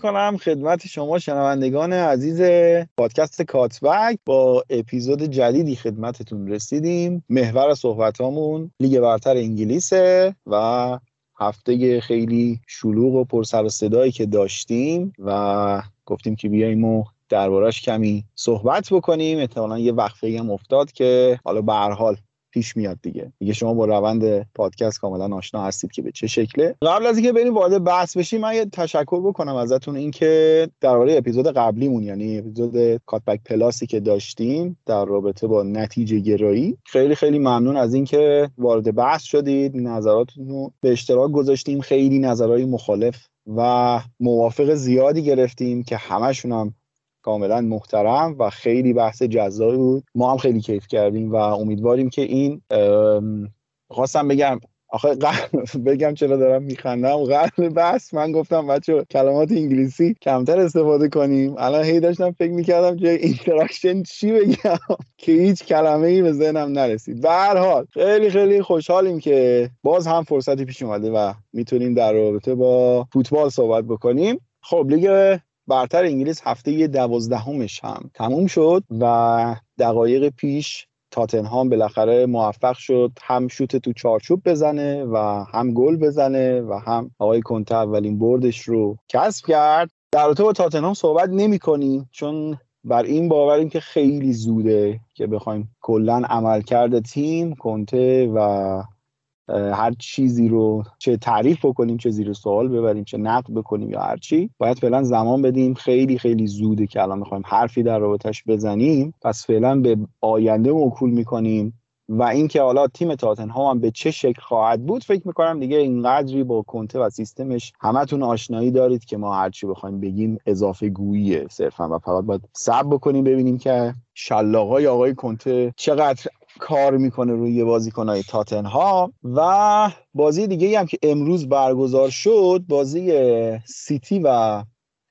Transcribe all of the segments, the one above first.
می‌کنم خدمت شما شنوندگان عزیز پادکست کاتبک. با اپیزود جدیدی خدمتتون رسیدیم. محور صحبتامون لیگ برتر انگلیسه و هفته خیلی شلوغ و پرسر و صدایی که داشتیم و گفتیم که بیایم و دربارش کمی صحبت بکنیم. احتمالا یه وقفه هم افتاد که حالا به هر حال پیش میاد دیگه. دیگه شما با روند پادکست کاملا آشنا هستید که به چه شکله. قبل از اینکه بریم وارد بحث بشیم من یه تشکر بکنم ازتون اینکه درباره اپیزود قبلیمون یعنی اپیزود کاتبک پلاسی که داشتیم در رابطه با نتیجه گرایی خیلی خیلی ممنون از اینکه وارد بحث شدید. نظراتتون رو به اشتراک گذاشتیم. خیلی نظرهای مخالف و موافق زیادی گرفتیم که همشون هم کاملا محترم و خیلی بحث جذابی بود. ما هم خیلی کیف کردیم و امیدواریم که این خواستم بگم آخه بگم چرا دارم میخندم. قبل بحث من گفتم بچه کلمات انگلیسی کمتر استفاده کنیم. الان هی داشتم فکر می‌کردم که interaction چی بگم؟ که هیچ کلمه ای به ذهنم نرسید. به حال خیلی خیلی خوشحالیم که باز هم فرصتی پیش اومده و می‌تونیم در رابطه با فوتبال صحبت بکنیم. خب لیگ برتر انگلیس هفته دوازدهمش هم تموم شد و دقایق پیش تاتنهام بالاخره موفق شد هم شوت تو چارچوب بزنه و هم گل بزنه و هم آقای کنته اولین بردش رو کسب کرد. در رابطه با تاتنهام صحبت نمی کنیم چون بر این باوریم که خیلی زوده که بخوایم کلا عملکرد تیم کنته و هر چیزی رو چه تعریف بکنیم چه زیر سوال ببریم چه نقد بکنیم یا هر چی باید فعلا زمان بدیم. خیلی خیلی زوده که الان می‌خوایم حرفی در رابطش بزنیم. پس فعلا به آینده موکول می‌کنیم. و اینکه حالا تیم تاتنهام هم به چه شکل خواهد بود فکر می‌کنم دیگه اینقدری با کنته و سیستمش همتون آشنایی دارید که ما هرچی بخوایم بگیم اضافه گوییه صرفا. و فقط باید سب بکنیم ببینیم که شلاقای آقای کنته چقدر کار می‌کنه روی بازیکنهای تاتنها و بازی دیگه هم که امروز برگزار شد بازی سیتی و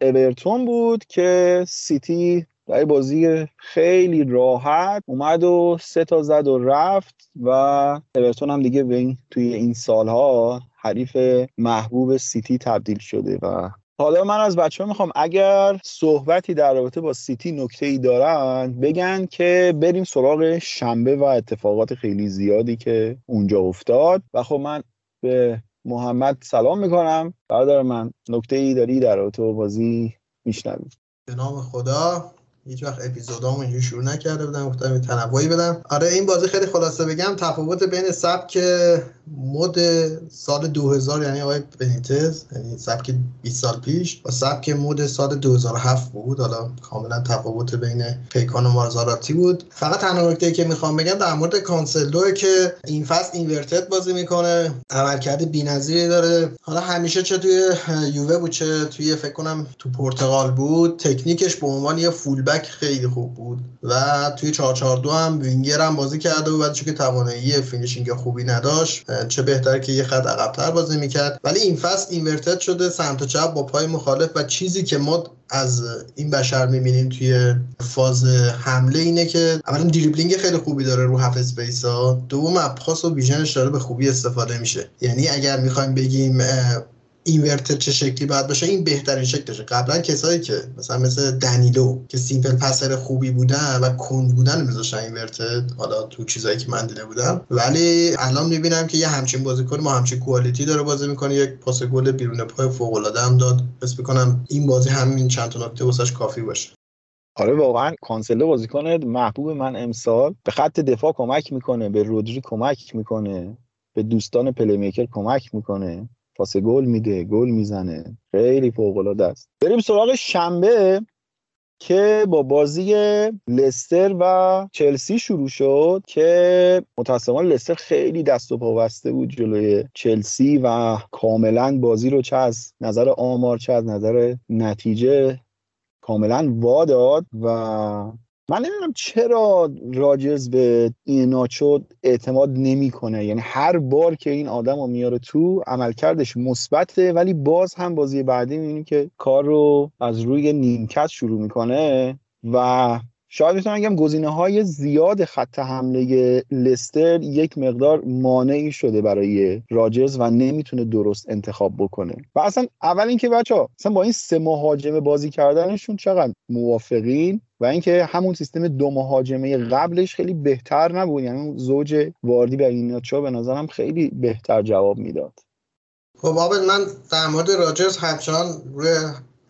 اورتون بود که سیتی در بازی خیلی راحت اومد و سه تا زد و رفت و اورتون هم دیگه توی این سالها حریف محبوب سیتی تبدیل شده و حالا من از بچه ها می‌خوام اگر صحبتی در رابطه با سیتی نکته ای دارن بگن که بریم سراغ شنبه و اتفاقات خیلی زیادی که اونجا افتاد. و خب من به محمد سلام می‌کنم. برادر من نکته ای داری در رابطه با بازی میشنویم به نام خدا. هیچ وقت اپیزودامو اینجوری شروع نکرده بودم گفتم تنوعی بدم. آره این بازی خیلی خلاصه بگم تفاوت بین سبک مد سال 2000 یعنی آقای بنیتز یعنی سبک 20 سال پیش. و سبک مد سال 2007 بود. حالا کاملا تفاوت بین پیکان و مازراتی بود. فقط تنها نکته که می‌خوام بگم در مورد کانسلو که این فصل inverted بازی می‌کنه. عملکرد بی‌نظیری داره. حالا همیشه چه توی یووه بود چه توی فکر کنم تو پرتغال بود تکنیکش به عنوان یه fullback خیلی خوب بود. و توی 442 هم وینگر هم بازی کرده بود چون که توانایی finishing خوبی نداشت. چه بهتر که یه خط عقبتر بازی می‌کرد. ولی این فصل inverted شده سمت چپ با پای مخالف و چیزی که ما از این بشر می‌بینیم توی فاز حمله اینه که اولا دریبلینگ خیلی خوبی داره رو half space ها دوم پاس و vision ش داره به خوبی استفاده میشه. یعنی اگر می‌خوایم بگیم inverted چه شکلی باید باشه؟ این بهترین شکلشه. قبلا کسایی که مثلا مثل دنیلو که simple پسر خوبی بودن و کند بودن میذاشتن inverted حالا تو چیزایی که من دیده بودم. ولی الان می‌بینم که یه همچین بازیکن ما همچین quality داره بازی می‌کنه. یک پاس گل بیرون پای فوق العاده هم داد. پس بکنم این بازی همین چند تا نکته واسش کافی باشه. آره واقعا کانسلو بازیکن محبوب من امسال. به خط دفاع کمک می‌کنه به رودری کمک می‌کنه به دوستان playmaker کمک می‌کنه. پاس گل میده گل می‌زنه. خیلی فوق العاده است. بریم سراغ شنبه که با بازی لستر و چلسی شروع شد که متاسفانه لستر خیلی دست و پا بسته بود جلوی چلسی و کاملا بازی رو چه از نظر آمار چه از نظر نتیجه کاملا واداد و من نمی‌دونم چرا راجز به ناچو اعتماد نمی‌کنه. یعنی هر بار که این آدم رو میاره تو عملکردش مثبته ولی باز هم بازی بعدی می‌بینی که کار رو از روی نیمکت شروع می‌کنه و شاید می‌تونم بگم گزینه های زیاد خط حمله لستر یک مقدار مانعی شده برای راجرز و نمی‌تونه درست انتخاب بکنه. و اصلا اول اینکه بچه ها اصلا با این سه مهاجم بازی کردنشون چقدر موافقین؟ و اینکه همون سیستم دو مهاجمه قبلش خیلی بهتر نبود یعنی زوج واردی و ایناچا به نظرم خیلی بهتر جواب می‌داد. خب آبد من در مورد راجرز همچنان روی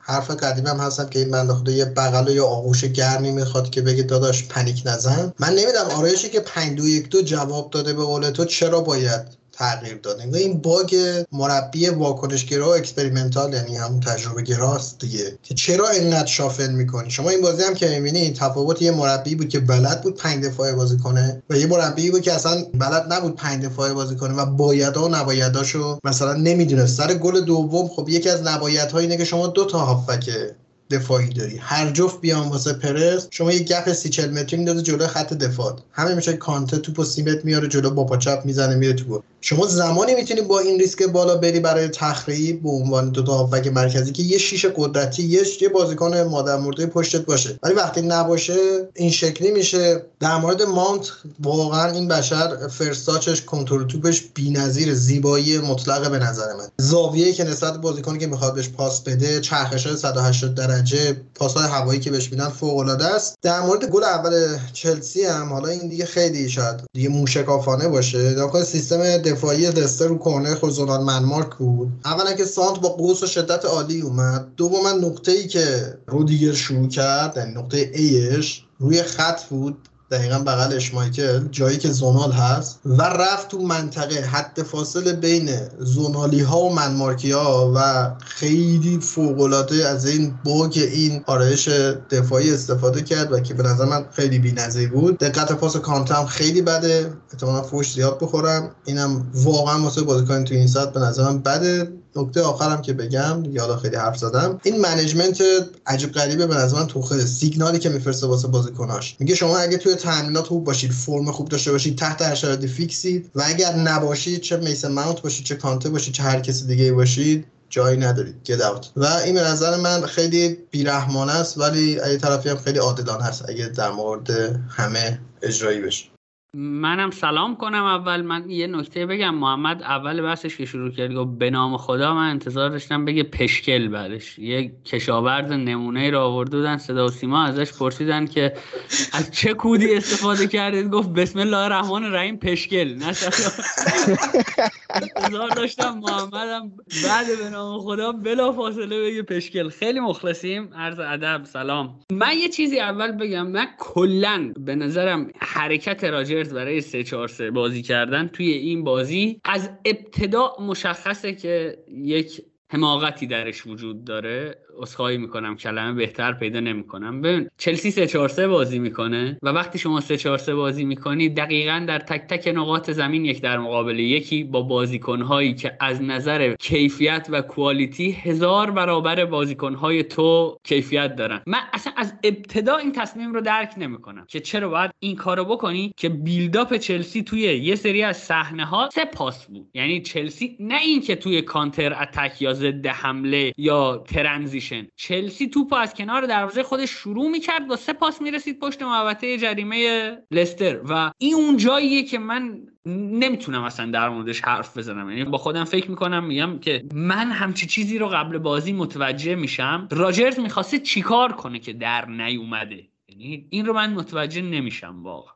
حرف قدیمم هستم که این بنده خدا یه بغل یه آغوش گرمی می‌خواد که بگه داداش panic نزن. من نمی‌دونم آرایشی که 5 2 1 2 جواب داده به قول تو چرا باید تغییر داد انگار این bug مربی واکنشگرا و experimental یعنی همون تجربه گراست دیگه که چرا اینقدر shuffle می‌کنی؟ شما این بازی هم که می‌بینی تفاوت یه مربی بود که بلد بود پنج دفاعه بازی کنه و یه مربی بود که اصلا بلد نبود پنج دفاعه بازی کنه و بایدا و نبایداشو مثلا نمی‌دونست. سر گل دوم خب یکی از نبایدها اینه که شما دو تا هافبک دفاعی داری. هر جفت بیان واسه پرس شما یه گپ سی چل متری میندازه جلو خط دفاع. همه میشه کانته توپو سی متر میاره جلو با پا چپ می‌زنه میره تو شما زمانی می‌تونی با این ریسک بالا بری برای تخریب به عنوان دو تا هافبک مرکزی که یه شیش قدرتی یه بازیکن مادر مرده پشتت باشه. ولی وقتی نباشه این شکلی میشه. در مورد مانت واقعا این بشر فرستاچش کنترل توپش بی‌نظیر زیبایی مطلق به نظر من. زاویه‌ای که نسبت بازیکنی که می‌خواد بهش پاس بده چرخش 180 درجه پاس‌های هوایی که بهش میدن فوق العاده است. در مورد گل اول چلسی هم حالا این دیگه خیلی شاید دیگه موشکافانه باشه. سیستم دفاعی لستر رو کورنر خود zonal man-mark بود. اولا که سانتر با قوس و شدت عالی اومد. دوما نقطه ای که رودیگر شروع کرد یعنی نقطه ایش روی خط بود. دقیقا بغل اشمایکل جایی که zonal هست و رفت تو منطقه. حد فاصله بین zonal ی ها و man-mark ی ها و خیلی فوق‌العاده از این bug این آرایش دفاعی استفاده کرد و که به نظر من خیلی بی بود. دقت پاس کانتم خیلی بده. احتمالا فوش زیاد بخورم اینم واقعا واسه بازیکن تو این ساعت به نظرم بده. نکته آخرم که بگم یالا خیلی حرف زدم. این management عجیب غریبه به نظر من توخه سیگنالی که میفرسته واسه بازیکناش. میگه شما اگه توی تمرینات خوب باشید فرم خوب داشته باشید تحت هر شرایطی فیکسید و اگر نباشید چه میس ماونت باشید چه کانته باشید چه هر کسی دیگه باشید جایی ندارید. Out. و این به نظر من خیلی بیرحمانه است ولی ای طرفی هم خیلی عادلانه است اگه در مورد همه اجرایی بشه. منم سلام کنم اول. من یه نکته بگم. محمد اول بحثش که شروع کرد گفت به نام خدا من انتظار داشتم بگه پشکل بعدش. یه کشاورز نمونه رو آورده بودن. صدا و سیما ازش پرسیدن که از چه کودی استفاده کردید؟ گفت بسم الله الرحمن الرحیم پشکل. نه انتظار داشتم محمدم بعد به نام خدا بلا فاصله بگه پشکل. خیلی مخلصیم. عرض ادب سلام. من یه چیزی اول بگم. من کلا به نظرم حرکت راجع برای 3 4 3 بازی کردن توی این بازی. از ابتدا مشخصه که یک حماقتی درش وجود داره. اسخایی می‌کنم کلمه بهتر پیدا نمی‌کنم. ببین چلسی 3 4 3 بازی می‌کنه و وقتی شما 3 4 3 بازی می‌کنی دقیقا در تک تک نقاط زمین یک در مقابل یکی با بازیکنهایی که از نظر کیفیت و کوالیتی هزار برابر بازیکنهای تو کیفیت دارن. من اصلا از ابتدا این تصمیم رو درک نمی‌کنم که چرا باید این کارو بکنی که بیلداپ چلسی توی یه سری از صحنه ها سه پاس بود. یعنی چلسی نه اینکه توی کانتر اتک یا ضد حمله یا ترنزیشن چلسی توپ از کنار دروازه خودش شروع می‌کرد با سه پاس می‌رسید پشت محوطه جریمه لستر. و این اون جاییه که من نمی‌تونم اصلا در موردش حرف بزنم. یعنی با خودم فکر می‌کنم میگم که من همچی چیزی رو قبل بازی متوجه میشم. راجرز می‌خواسته چیکار کنه که در نیومده؟ یعنی این رو من متوجه نمیشم واقعا.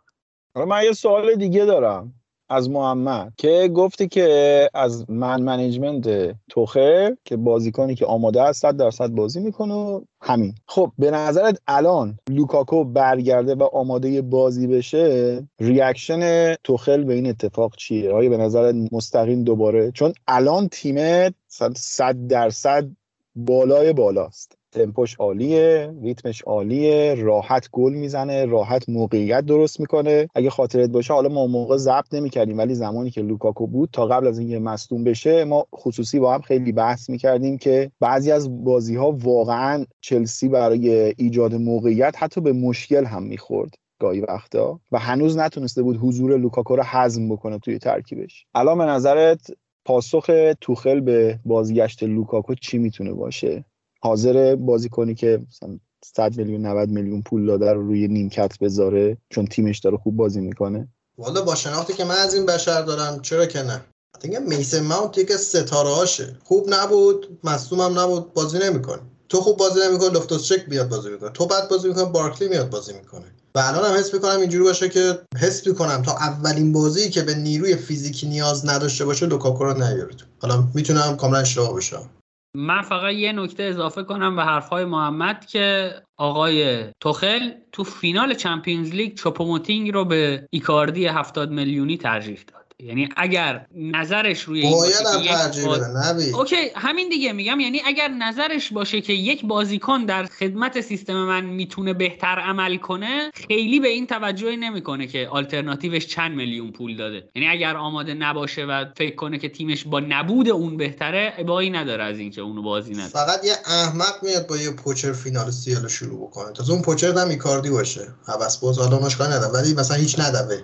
من یه سوال دیگه دارم. از محمد که گفتی که از من management توخل که بازیکنی که آماده است 100 درصد بازی می‌کنه همین. خب به نظرت الان لوکاکو برگرده و آماده بازی بشه reaction توخل به این اتفاق چیه؟ آیا به نظرت مستقیم دوباره؟ چون الان تیمت 100 درصد بالای بالاست. تمپوش عالیه ریتمش عالیه راحت گل می‌زنه راحت موقعیت درست می‌کنه. اگه خاطرت باشه حالا ما موقع ضبط نمی‌کردیم ولی زمانی که لوکاکو بود تا قبل از اینکه مصدوم بشه ما خصوصی با هم خیلی بحث می‌کردیم که بعضی از بازی ها واقعا چلسی برای ایجاد موقعیت حتی به مشکل هم می‌خورد گاهی وقتا و هنوز نتونسته بود حضور لوکاکو رو هضم بکنه توی ترکیبش. الان به نظرت پاسخ توخل به بازگشت لوکاکو چی می‌تونه باشه؟ حاضره بازیکنی که مثلا 100 میلیون 90 میلیون پول داده رو روی نیمکت بذاره چون تیمش داره خوب بازی می‌کنه. والا با شناختی که من از این بشر دارم چرا که نه؟ دیگه میسن ماونت یک ستاره هاشه خوب نبود مصدومم نبود بازی نمی‌کنه. تو خوب بازی نمی‌کنه لافتس چیک بیاد بازی می‌کنه. تو بد بازی می‌کنه بارکلی میاد بازی می‌کنه. و الان هم حس می‌کنم اینجوری باشه که حس می‌کنم تا اولین بازی که به نیروی فیزیکی نیاز نداشته باشه لوکاکو رو نیاره. حالا می‌تونم کاملا اشتباه باشم من فقط یه نکته اضافه کنم به حرفهای محمد که آقای توخل تو فینال Champions League چوپوموتینگ رو به ایکاردی 70 میلیونی ترجیح داد. یعنی اگر نظرش روی این باید باشه هم باز- OK همین دیگه میگم. یعنی اگر نظرش باشه که یک بازیکن در خدمت سیستم من می‌تونه بهتر عمل کنه خیلی به این توجهی نمی‌کنه که آلترناتیوش چند میلیون پول داده. یعنی اگر آماده نباشه و فکر کنه که تیمش با نبود اون بهتره ابایی نداره از اینکه اونو بازی نده. فقط یه احمق میاد با یه پوچر فینال سیال شروع بکنه. تا اون پوچر هم ایکاردی باشه. حبس باز حالا نداره ولی مثلا هیچ ندوه.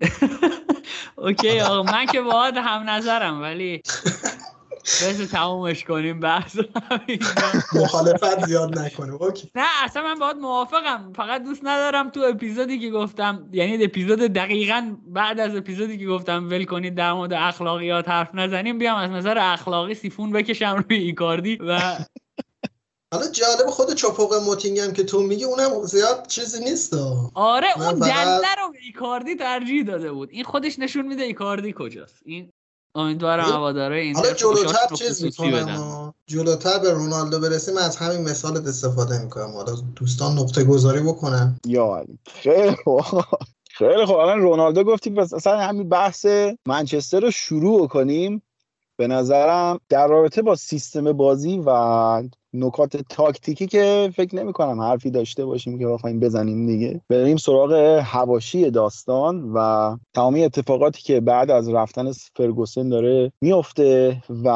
اوکی آقا من که باهات هم نظرم ولی بس تمومش کنیم بحث. مخالفت زیاد نکنه اوکی نه اصلا من باید موافقم فقط دوست ندارم تو اپیزودی که گفتم یعنی اپیزود دقیقا بعد از اپیزودی که گفتم ول کنید در مورد اخلاقیات حرف نزنیم بیام از نظر اخلاقی سیفون بکشم روی ایکاردی و حالا جالب خود چاپوق موتینگ هم که تو میگی اونم زیاد چیزی نیست آره اون فقط- دنده رو به ایکاردی ترجیح داده بود. این خودش نشون میده ایکاردی کجاست. این امیدوارم هواداره این حالا جلوتر چیز. و جلوتر به رونالدو برسیم از همین مثالت استفاده می‌کنم. حالا دوستان نقطه گذاری بکنم یا علی. خیلی خیلی خوب. الان رونالدو گفتیم پس اصلا همین بحث منچستر رو شروع کنیم. به نظرم در رابطه با سیستم بازی و نکات تاکتیکی که فکر نمی کنم حرفی داشته باشیم که بخوایم بزنیم دیگه. بریم سراغ هواشی داستان و تمامی اتفاقاتی که بعد از رفتن فرگوسن داره میفته و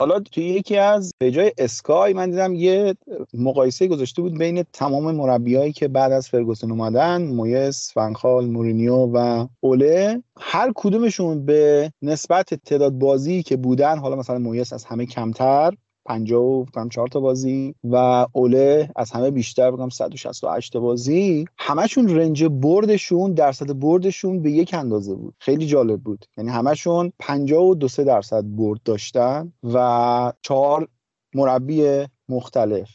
حالا توی یکی از پیجای اسکای من دیدم یه مقایسه گذاشته بود بین تمام مربیایی که بعد از فرگوسن اومدن مویس، فنخال، مورینیو و اوله هر کدومشون به نسبت تعداد بازی که بودن حالا مثلا مویس از همه کمتر 50 و فکر کنم 4 تا بازی. و اوله از همه بیشتر بگم 168 تا بازی. همشون رنج بردشون درصد بردشون به یک اندازه بود. خیلی جالب بود. یعنی همشون 52 3 درصد برد داشتن و چهار مربی مختلف.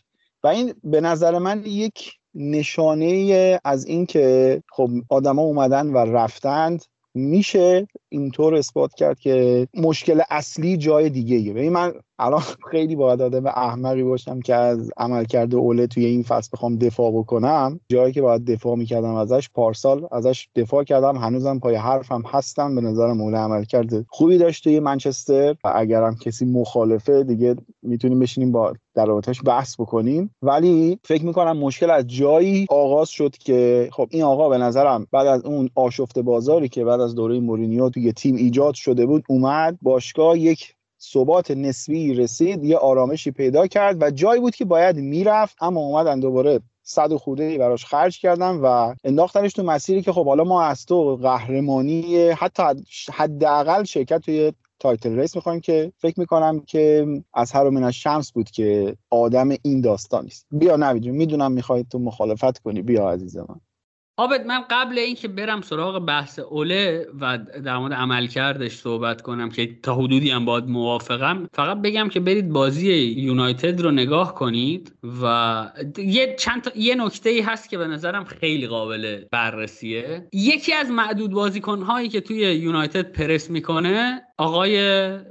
و این به نظر من یک نشانه از این که خب آدما اومدن و رفتند میشه اینطور اثبات کرد که مشکل اصلی جای دیگه ایه ببین من الان خیلی باید آدم احمقی باشم که از عملکرد اوله توی این فصل بخوام دفاع بکنم. جایی که باید دفاع می‌کردم ازش پارسال ازش دفاع کردم. هنوزم پای حرفم هستم. به نظرم اوله عملکرد خوبی داشت توی منچستر. و اگرم کسی مخالفه دیگه می‌تونیم بشینیم با در رابطش بحث بکنیم. ولی فکر می‌کنم مشکل از جایی آغاز شد که خب این آقا به نظرم بعد از اون آشفته بازاری که بعد از دوره مورینیو توی تیم ایجاد شده بود اومد باشگاه یک ثبات نسبی رسید یه آرامشی پیدا کرد و جایی بود که باید می‌رفت اما اومدن دوباره صد و خورده ای براش خرج کردن و انداختنش تو مسیری که خب حالا ما از تو قهرمانی حتی حداقل شرکت توی title race می‌خوایم که فکر می‌کنم که از هر من شمس بود که آدم این داستان است بیا نوید می‌دونم می‌خوای تو مخالفت کنی بیا عزیز من. آبد من قبل اینکه برم سراغ بحث اوله و در مورد عملکردش صحبت کنم که تا حدودی هم باهات موافقم فقط بگم که برید بازی یونایتد رو نگاه کنید و یه چند تا... یه نکته ای هست که به نظرم خیلی قابل بررسیه. یکی از معدود بازیکن هایی که توی یونایتد پرس می‌کنه آقای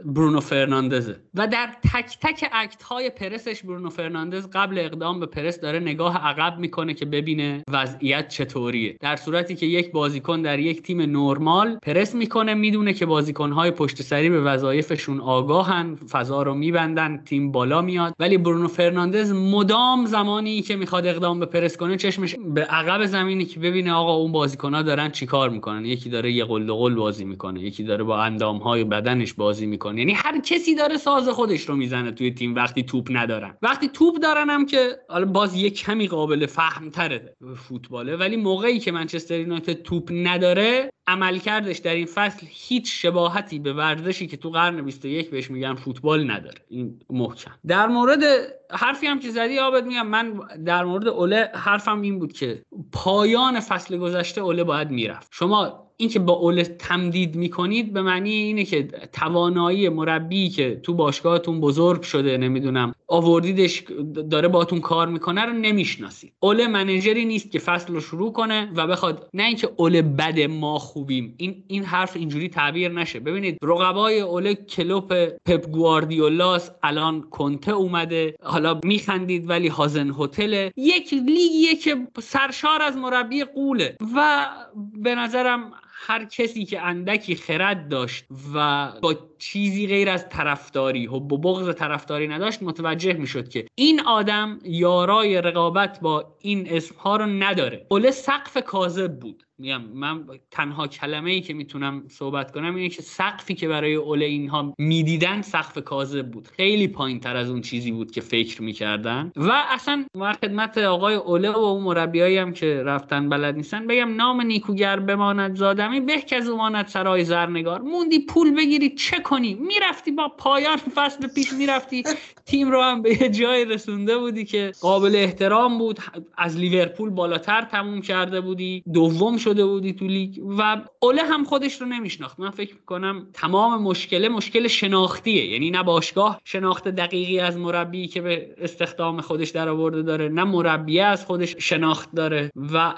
برونو فرناندزه. و در تک تک act های پرسش برونو فرناندز قبل اقدام به پرس داره نگاه عقب می‌کنه که ببینه وضعیت چطوریه. در صورتی که یک بازیکن در یک تیم نرمال پرس می‌کنه می‌دونه که بازیکن های پشت سری به وظایفشون آگاهن فضا رو میبندن تیم بالا میاد. ولی برونو فرناندز مدام زمانی که می‌خواد اقدام به پرس کنه چشمش به عقب زمینی که ببینه آقا اون بازیکن ها دارن چیکار می‌کنن. یکی داره یه قل قل بازی می‌کنه یکی داره با اندام های بدنش بازی می‌کنه. یعنی هر کسی داره ساز خودش رو می‌زنه توی تیم وقتی توپ ندارن. وقتی توپ دارن هم که حالا باز یه کمی قابل فهم تره فوتباله ولی موقعی که منچستر یونایتد توپ نداره عملکردش در این فصل هیچ شباهتی به ورزشی که تو قرن 21 بهش میگن فوتبال نداره. این محکم. در مورد حرفی هم که زدی آبد میگم من در مورد اوله حرفم این بود که پایان فصل گذشته اوله باید می‌رفت. شما اینکه با اول تمدید می‌کنید به معنی اینه که توانایی مربی که تو باشگاهتون بزرگ شده نمی‌دونم آوردیدش داره باتون کار می‌کنه رو نمی‌شناسید. اول منیجری نیست که فصل رو شروع کنه و بخواد نه اینکه اول بد ما خوبیم. این این حرف اینجوری تعبیر نشه. ببینید رقبای اول کلوپ پپ گواردیولاس الان کنته اومده حالا میخندید ولی هازن هتل. یک لیگیه که سرشار از مربی قوله و به نظرم هر کسی که اندکی خرد داشت و با چیزی غیر از طرفداری و بغض طرفداری نداشت متوجه می‌شد که این آدم یارای رقابت با این اسمها رو نداره. اوله سقف کاذب بود. میگم من تنها کلمه ای که می‌تونم صحبت کنم اینه که سقفی که برای اوله اینها می‌دیدن سقف کاذب بود. خیلی پایین تر از اون چیزی بود که فکر می‌کردن. و اصلا ما خدمت آقای اوله و اون مربیایی هم که رفتن بلد نیستن. بگم نام نیکوگر بماند زادمی به که از سرای زرنگار. موندی پول بگیری چه کنی؟ می‌رفتی با پایان فصل پیش می‌رفتی. تیم رو هم به جای رسونده بودی که قابل احترام بود. از لیورپول بالاتر تموم کرده بودی. دوم شده بودی تو لیگ و اوله هم خودش رو نمیشناخت. من فکر می‌کنم تمام مشکل مشکل شناختیه. یعنی نه باشگاه شناخت دقیقی از مربی که به استخدام خودش در آورده داره نه مربی از خودش شناخت داره و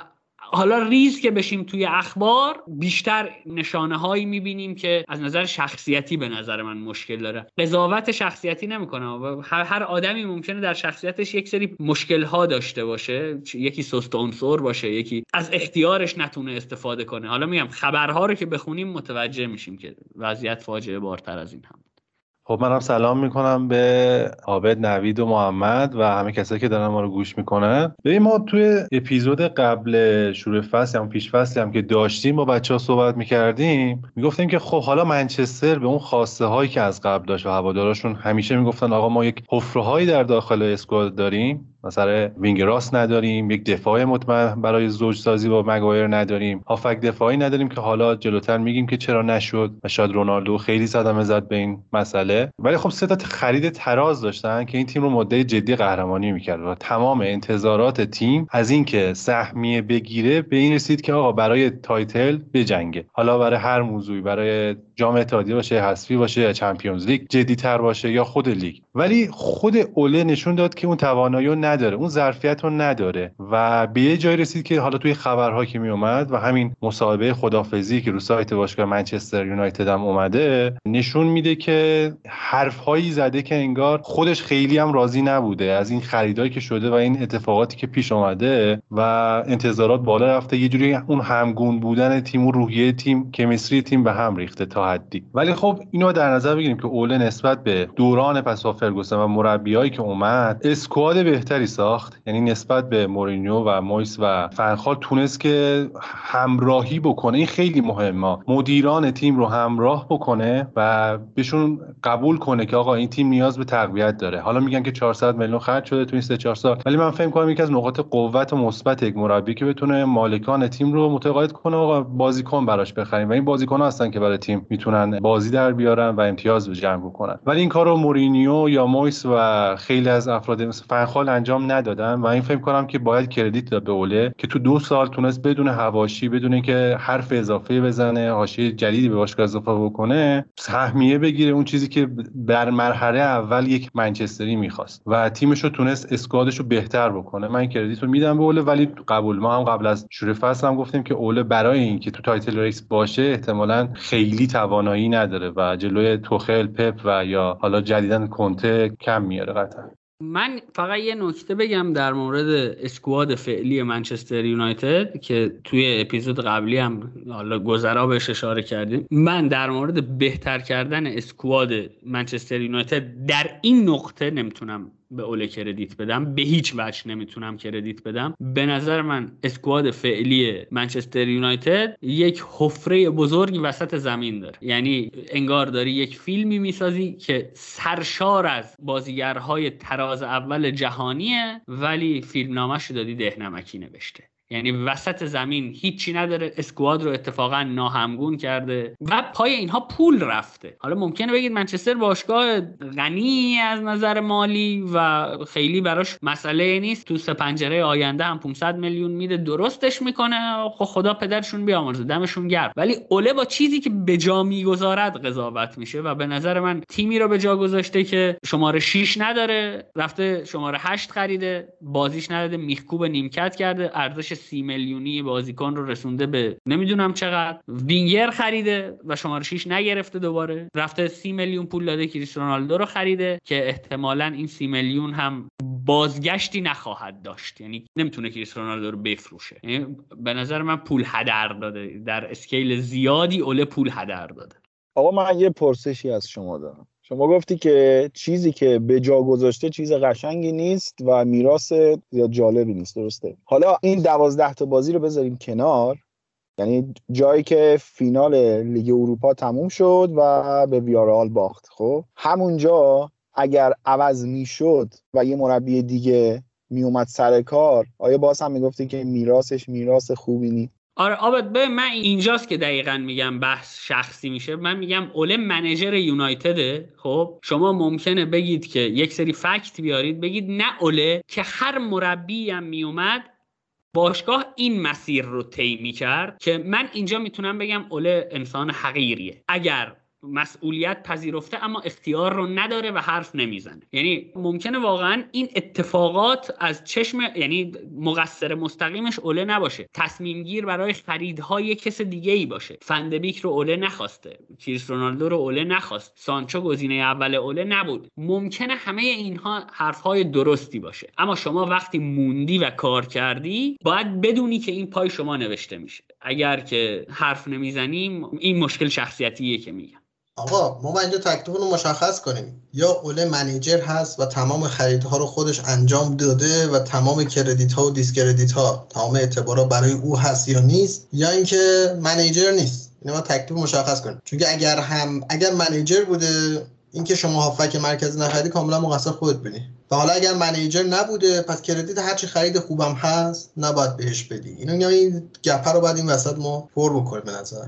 حالا ریز که بشیم توی اخبار بیشتر نشانه هایی می‌بینیم که از نظر شخصیتی به نظر من مشکل داره. قضاوت شخصیتی نمی‌کنه. و هر, آدمی ممکنه در شخصیتش یک سری مشکل ها داشته باشه. یکی سست عنصر باشه یکی از اختیارش نتونه استفاده کنه. حالا میگم خبرها رو که بخونیم متوجه میشیم که وضعیت فاجعه بارتر از این هم. خب منم سلام می‌کنم به عابد نوید و محمد و همه کسایی که دارن ما رو گوش می‌کنن. ببین ما توی اپیزود قبل شروع فصل یا پیش فصلی هم که داشتیم با بچه ها صحبت می‌کردیم می‌گفتیم که خب حالا منچستر به اون خواسته هایی که از قبل داشت و هواداراشون همیشه می‌گفتن آقا ما یک حفره هایی در داخل squad داریم. مثلا وینگ راست نداریم یک دفاع مطمئن برای زوج سازی با مگایر نداریم. هافبک دفاعی نداریم که حالا جلوتر میگیم که چرا نشد و شاید رونالدو خیلی صدمه زد به این مسئله. ولی خب سه تا خرید تراز داشتن که این تیم رو مدعی جدی قهرمانی می‌کرد و تمام انتظارات تیم از اینکه سهمیه بگیره به این رسید که آقا برای title بجنگه. حالا برای هر موضوعی برای جام اتحادیه باشه حذفی باشه یا Champions League جدی تر باشه یا خود لیگ. ولی خود اوله نشون داد که اون توانایی نداره اون ظرفیت رو نداره. و به یه جای رسید که حالا توی خبرها که می اومد و همین مصاحبه خدافظی که رو سایت باشگاه منچستر یونایتد هم اومده نشون میده که حرفهایی زده که انگار خودش خیلی هم راضی نبوده از این خریدایی که شده و این اتفاقاتی که پیش اومده و انتظارات بالا رفته. یه جوری اون همگون بودن تیم و روحیه تیم کمیستری تیم به هم ریخته تا حدی. ولی خب اینو در نظر بگیریم که اوله نسبت به دوران پس فرگوسن و مربیایی که اومد اسکواد بهتری ساخت. یعنی نسبت به مورینیو و مویس و فنخال تونست که همراهی بکنه. این خیلی مهمه. مدیران تیم رو همراه بکنه و بهشون قبول کنه که آقا این تیم نیاز به تقویت داره. حالا میگن که 400 میلیون خرج شده تو این 3 4 سال ولی من فکر کنم یکی از نقاط قوت و مثبت یک مربی که بتونه مالکان تیم رو متقاعد کنه آقا بازیکن براش بخریم. و این بازیکن هستن که برای تیم می‌تونن بازی در بیارن و امتیاز به جمع کنن ولی این کارو مورینیو یا مویس و خیلی از افراد مثل فنخال انجام ندادن و این فکر کنم که باید credit داد به اوله که تو دو سال تونست بدون حواشی بدون که حرف اضافه بزنه حاشیه جدیدی به باشگاه اضافه بکنه سهمیه بگیره. اون چیزی که بر مرحله اول یک منچستری می‌خواست و تیمش رو تونست squad ش رو بهتر بکنه. من credit رو میدم به اوله ولی قبول. ما هم قبل از شروع فصل هم گفتیم که اوله برای اینکه تو title race باشه احتمالا خیلی توانایی نداره و جلوی توخل پپ و یا حالا جدیداً کنته کم میاره قطعا. من فقط یه نکته بگم در مورد اسکواد فعلی منچستر یونایتد که توی اپیزود قبلی هم حالا گذرا بهش اشاره کردیم. من در مورد بهتر کردن اسکواد منچستر یونایتد در این نقطه نمی‌تونم به اوله کردیت بدم. به هیچ وجه نمی‌تونم کردیت بدم. به نظر من اسکواد فعلی منچستر یونایتد یک حفره بزرگی وسط زمین داره. یعنی انگار داری یک فیلمی می‌سازی که سرشار از بازیگرهای تراز اول جهانیه ولی فیلم نامش دادی دهنمکی نوشته. یعنی وسط زمین هیچی نداره اسکواد رو اتفاقا ناهمگون کرده و پای اینها پول رفته. حالا ممکنه بگید منچستر باشگاه غنی از نظر مالی و خیلی براش مسئله نیست. تو سه پنجره آینده هم 500 میلیون میده درستش می‌کنه. خب خدا پدرشون بیامرزه دمشون گرم. ولی اوله با چیزی که به جا می‌گذارد قضاوت میشه و به نظر من تیمی رو به جا گذاشته که شماره 6 نداره رفته شماره 8 خریده بازیش نداده میخکوب نیمکت کرده ارزش سی میلیونی بازیکن رو رسونده به نمی‌دونم چقدر. وینگر خریده و شماره 6 نگرفته دوباره. رفته سی میلیون پول داده کریستیانو رونالدو رو خریده که احتمالا این سی میلیون هم بازگشتی نخواهد داشت. یعنی نمی‌تونه کریستیانو رونالدو رو بفروشه. یعنی به نظر من پول هدر داده. در اسکیل زیادی اوله پول هدر داده. آقا من یه پرسشی از شما دارم. شما گفتی که چیزی که به جا گذاشته چیز قشنگی نیست و میراث یا جالبی نیست درسته؟ حالا این دوازده تا بازی رو بذاریم کنار. یعنی جایی که فینال لیگ اروپا تموم شد و به ویارال باخت خب؟ همونجا اگر عوض می‌شد و یه مربی دیگه میومد سر کار آیا باز هم می‌گفتی که میراثش میراث خوبی نیست؟ آره آبد به من اینجاست که دقیقا میگم بحث شخصی میشه. من میگم اوله منیجر یونایتده خب؟ شما ممکنه بگید که یک سری فکت بیارید بگید نه اوله که هر مربی هم میومد باشگاه این مسیر رو طی می‌کرد که من اینجا می‌تونم بگم اوله انسان حقیریه. اگر مسئولیت پذیرفته اما اختیار رو نداره و حرف نمی‌زنه. یعنی ممکنه واقعا این اتفاقات از چشم یعنی مقصر مستقیمش اوله نباشه. تصمیم گیر برای خریدهای کس دیگه ای باشه. فندبیک رو اوله نخواسته. کریس رونالدو رو اوله نخواست. سانچو گزینه اول اوله نبود. ممکنه همه اینها حرفهای درستی باشه. اما شما وقتی موندی و کار کردی باید بدونی که این پای شما نوشته میشه. اگر که حرف نمی‌زنیم این مشکل شخصیتیه که میگم. آقا ما اینجا تکلیف رو مشخص کنیم. یا اوله manager هست و تمام خریدها رو خودش انجام داده و تمام credit ها و discredit ها تمام اعتبارا برای او هست یا نیست یا اینکه manager نیست. اینو ما تکلیف مشخص کنیم. چون اگر هم اگر manager بوده اینکه شما هافبک مرکزی نخریدی کاملا مقصر خودت بودی. و حالا اگر manager نبوده پس credit هر چی خرید خوبم هست نباید بهش بدی. اینو این gap ه رو بعد این وسط ما پر بکنیم به نظر.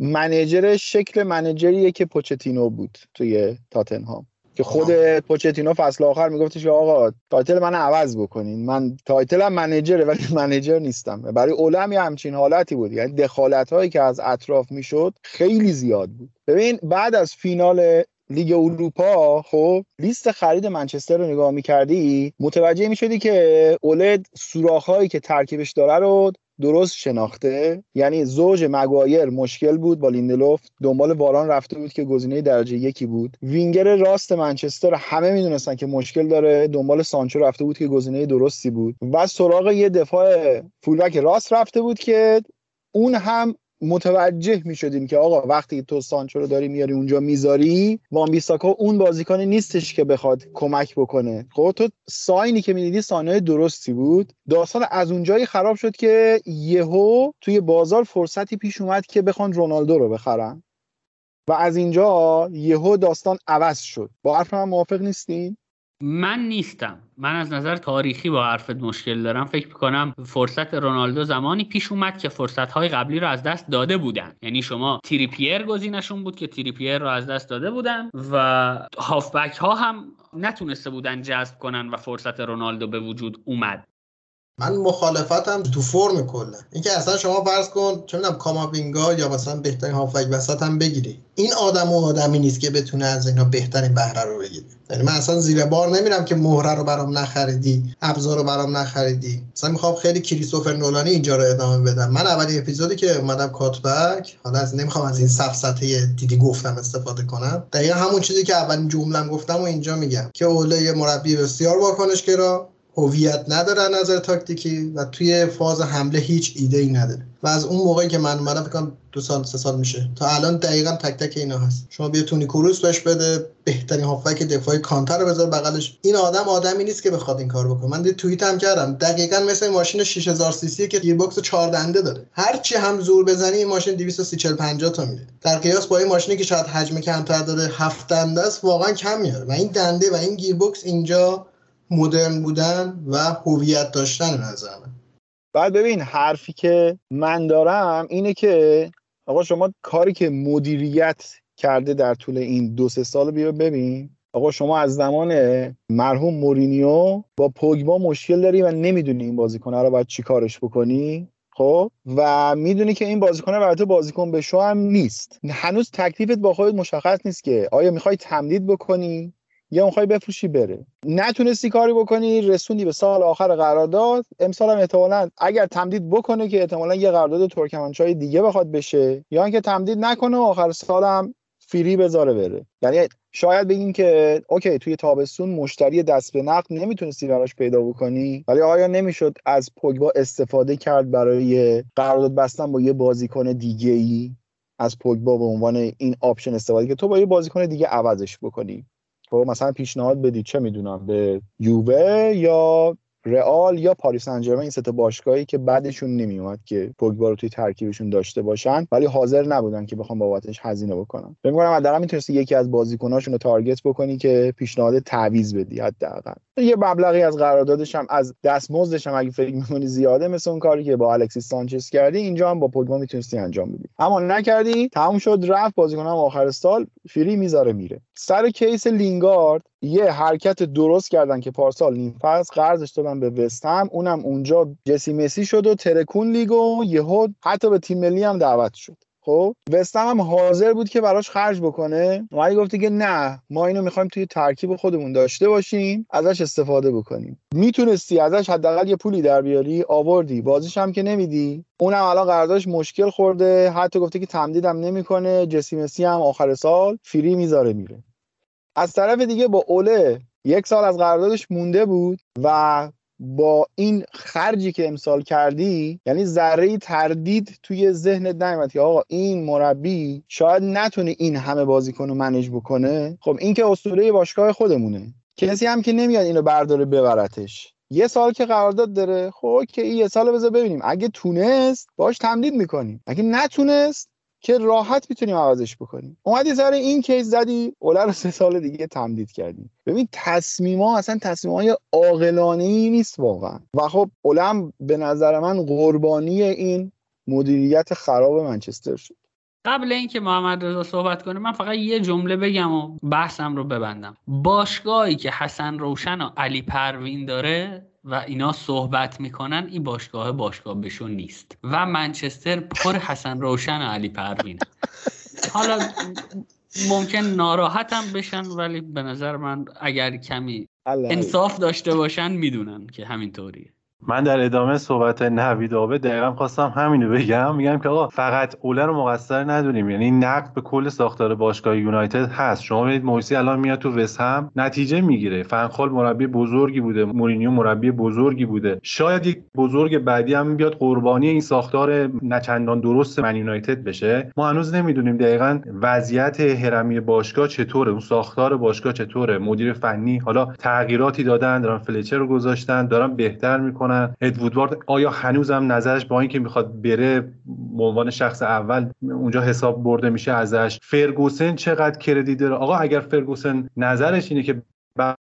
manager شکل manager یه که پوچتینو بود توی تاتنهام. که خود پوچتینو فصل آخر میگفتش آقا title من عوض بکنین. من title م manager ه ولی manager نیستم. برای اولم یه همچین حالتی بود. یعنی دخالت هایی که از اطراف می‌شد خیلی زیاد بود. ببین بعد از فینال لیگ اروپا خب لیست خرید منچستر رو نگاه می‌کردی متوجه می‌شدی که اوله سوراخهایی که ترکیبش داره رو درست شناخته؟ یعنی زوج مگایر مشکل بود با لیندلوف؟ دنبال واران رفته بود که گزینه درجه یکی بود؟ وینگر راست منچستر همه می‌دونستن که مشکل داره دنبال سانچو رفته بود که گزینه درستی بود. و سراغ یه دفاع فولبک راست رفته بود که اون هم متوجه می شدیم که آقا وقتی تو سانچو رو داری میاری اونجا می‌ذاری وان بیساکا اون بازیکن نیستش که بخواد کمک بکنه. خب تو ساینی که می‌دیدی سانه درستی بود. داستان از اونجایی خراب شد که یهو توی بازار فرصتی پیش اومد که بخوان رونالدو رو بخرن. و از اینجا یهو داستان عوض شد. با حرف من موافق نیستین من نیستم. من از نظر تاریخی با حرفت مشکل دارم. فکر می‌کنم فرصت رونالدو زمانی پیش اومد که فرصت های قبلی رو از دست داده بودن. یعنی شما تریپیر گزینشون بود که تریپیر رو از دست داده بودن و هافبک ها هم نتونسته بودن جذب کنن و فرصت رونالدو به وجود اومد. من مخالفتم تو فرم کلا. اینکه اصلا شما فرض کن چه می‌دونم کاماوینگا یا مثلا بهترین هافک وسط هم بگیری. این آدم و آدمی نیست که بتونه از اینا بهترین بهره رو بگیره. یعنی من اصلا زیر بار نمیرم که مهره رو برام نخریدی ابزار رو برام نخریدی. مثلا می‌خوام خیلی کریستوفر نولانی اینجا رو ادامه بدم. من اولین اپیزودی که اومدم کاتبک حالا از نمی‌خوام از این سفسطه دیدی گفتم استفاده کنم. دقیقا همون چیزی که اولین جملم گفتم و اینجا میگم. که اوله مربی بسیار واکنشگرا. هویت نداره نظر تاکتیکی و توی فاز حمله هیچ ایده ای نداره. و از اون موقعی که من اومدم فکر دو سال سه سال میشه. تا الان دقیقا تک تک اینا هست. شما بیا تونی کروس بهش بده بهترین هافبک دفاعی کانته رو بذار بغلش. این آدم آدمی نیست که بخواد این کار بکنه. من توییت هم کردم. دقیقا مثل ماشین 6000 سی سی که گیربکس 4 دنده داره. هر چی هم زور بزنی این ماشین 230 40 50 تا میره در قیاس با این ماشینی که شاید حجم کمتر داره 7 دنده است واقعا کم میاره. و این دنده و این گیر اینجا مدرن بودن و هویت داشتن نظر بعد ببین حرفی که من دارم اینه که آقا شما کاری که مدیریت کرده در طول این دو سه سال بیا ببین. آقا شما از زمان مرحوم مورینیو با پوگبا مشکل داری و نمی‌دونی این بازیکن رو باید چی کارش بکنی؟ خب؟ و می‌دونی که این بازیکن البته بازیکن به شو هم نیست. هنوز تکلیفت با خودت مشخص نیست که آیا می‌خوای تمدید بکنی؟ یا می‌خوای بفروشی بره. نتونستی کاری بکنی رسوندی به سال آخر قرارداد. امسال هم احتمالا اگر تمدید بکنه که احتمالا یه قرارداد ترکمنچای دیگه بخواد بشه یا اینکه تمدید نکنه و آخر سال هم فری بذاره بره. یعنی شاید بگیم که اوکی توی تابستون مشتری دست به نقد نمی‌تونستی براش پیدا بکنی ولی آیا نمی‌شد از پوگبا استفاده کرد برای قرارداد بستن با یه بازیکن دیگه ای از پوگبا به عنوان این option استفاده که تو با یه بازیکن دیگه عوضش بکنی. خب مثلا پیشنهاد بدی چه می‌دونم به یووه یا رئال یا پاریس سن این سه باشگاهی که بدشون نمیومد که پوگبا رو توی ترکیبشون داشته باشن ولی حاضر نبودن که بخوام بابتش هزینه بکنن فکر می‌کنم حداقل می‌تونستی یکی از بازیکناشون رو target بکنی که پیشنهاد تعویض بدی حداقل. یه مبلغی از قراردادش هم از دستمزدش هم اگه فکر می‌کنی زیاده مثل اون کاری که با الکسیس سانچز کردی اینجا هم با پوگبا می‌تونستی انجام بدی. اما نکردی تموم شد رفت بازیکن هم آخر سال free می‌ذاره میره. سر case لینگارد یه حرکت درست کردن که پارسال نیم فصل قرضش دادن به وستهم اونم اونجا جسی مسی شد و ترکون لیگو یهو حتی به تیم ملی هم دعوت شد. خب وستهم هم حاضر بود که براش خرج بکنه. ولی گفته که نه ما اینو می‌خوایم توی ترکیب خودمون داشته باشیم ازش استفاده بکنیم. می‌تونستی ازش حداقل یه پولی در بیاری؟ آوردی. بازیش هم که نمیدی. اونم الان قراردادش مشکل خورده. حتی گفته که تمدیدم نمی‌کنه. جسی مسی هم آخر سال فری می‌ذاره میره. از طرف دیگه با اوله یک سال از قراردادش مونده بود و با این خرجی که امسال کردی یعنی ذره تردید توی ذهنت نیومد که آقا این مربی شاید نتونه این همه بازیکن رو منیج بکنه. خب این که اسطوره باشگاه خودمونه. کسی هم که نمیاد اینو برداره ببرتش. یه سال که قرارداد داره خب که یه سال بذار ببینیم. اگه تونست باش تمدید می‌کنیم. اگه نتونست که راحت می‌تونیم عوضش بکنیم. اومدی سر این کیس زدی اوله رو سه سال دیگه تمدید کردیم ببین تصمیما اصلا تصمیم های عاقلانه ای نیست واقعا. و خب اولم به نظر من قربانی این مدیریت خراب منچستر شد. قبل اینکه محمد رضا صحبت کنه من فقط یه جمله بگم و بحثم رو ببندم. باشگاهی که حسن روشن و علی پروین داره و اینا صحبت می‌کنن این باشگاه باشگاه بشون نیست. و منچستر پر حسن روشن و علی پروین حالا ممکن ناراحتم بشن ولی به نظر من اگر کمی انصاف داشته باشن می‌دونن که همینطوریه. من در ادامه صحبت نوید آبه دقیقا خواستم همینو بگم. میگم که آقا فقط اوله رو مقصر ندونیم یعنی نقد به کل ساختار باشگاه یونایتد هست. شما ببینید مویسی الان میاد تو وست هم نتیجه می‌گیره. فنخال مربی بزرگی بوده. مورینیو مربی بزرگی بوده. شاید یک بزرگ بعدی هم بیاد قربانی این ساختار نچندان درست من یونایتد بشه. ما هنوز نمی‌دونیم دقیقا وضعیت هرمی باشگاه چطوره. اون ساختار باشگاه چطوره. مدیر فنی حالا تغییراتی دادن دارن فلچر رو گذاشتن دارن بهتر می‌کنن. اد آیا هنوزم نظرش با اینکه می‌خواد بره به عنوان شخص اول اونجا حساب برده میشه ازش فرگوسن چقدر کردی داره؟ آقا اگر فرگوسن نظرش اینه که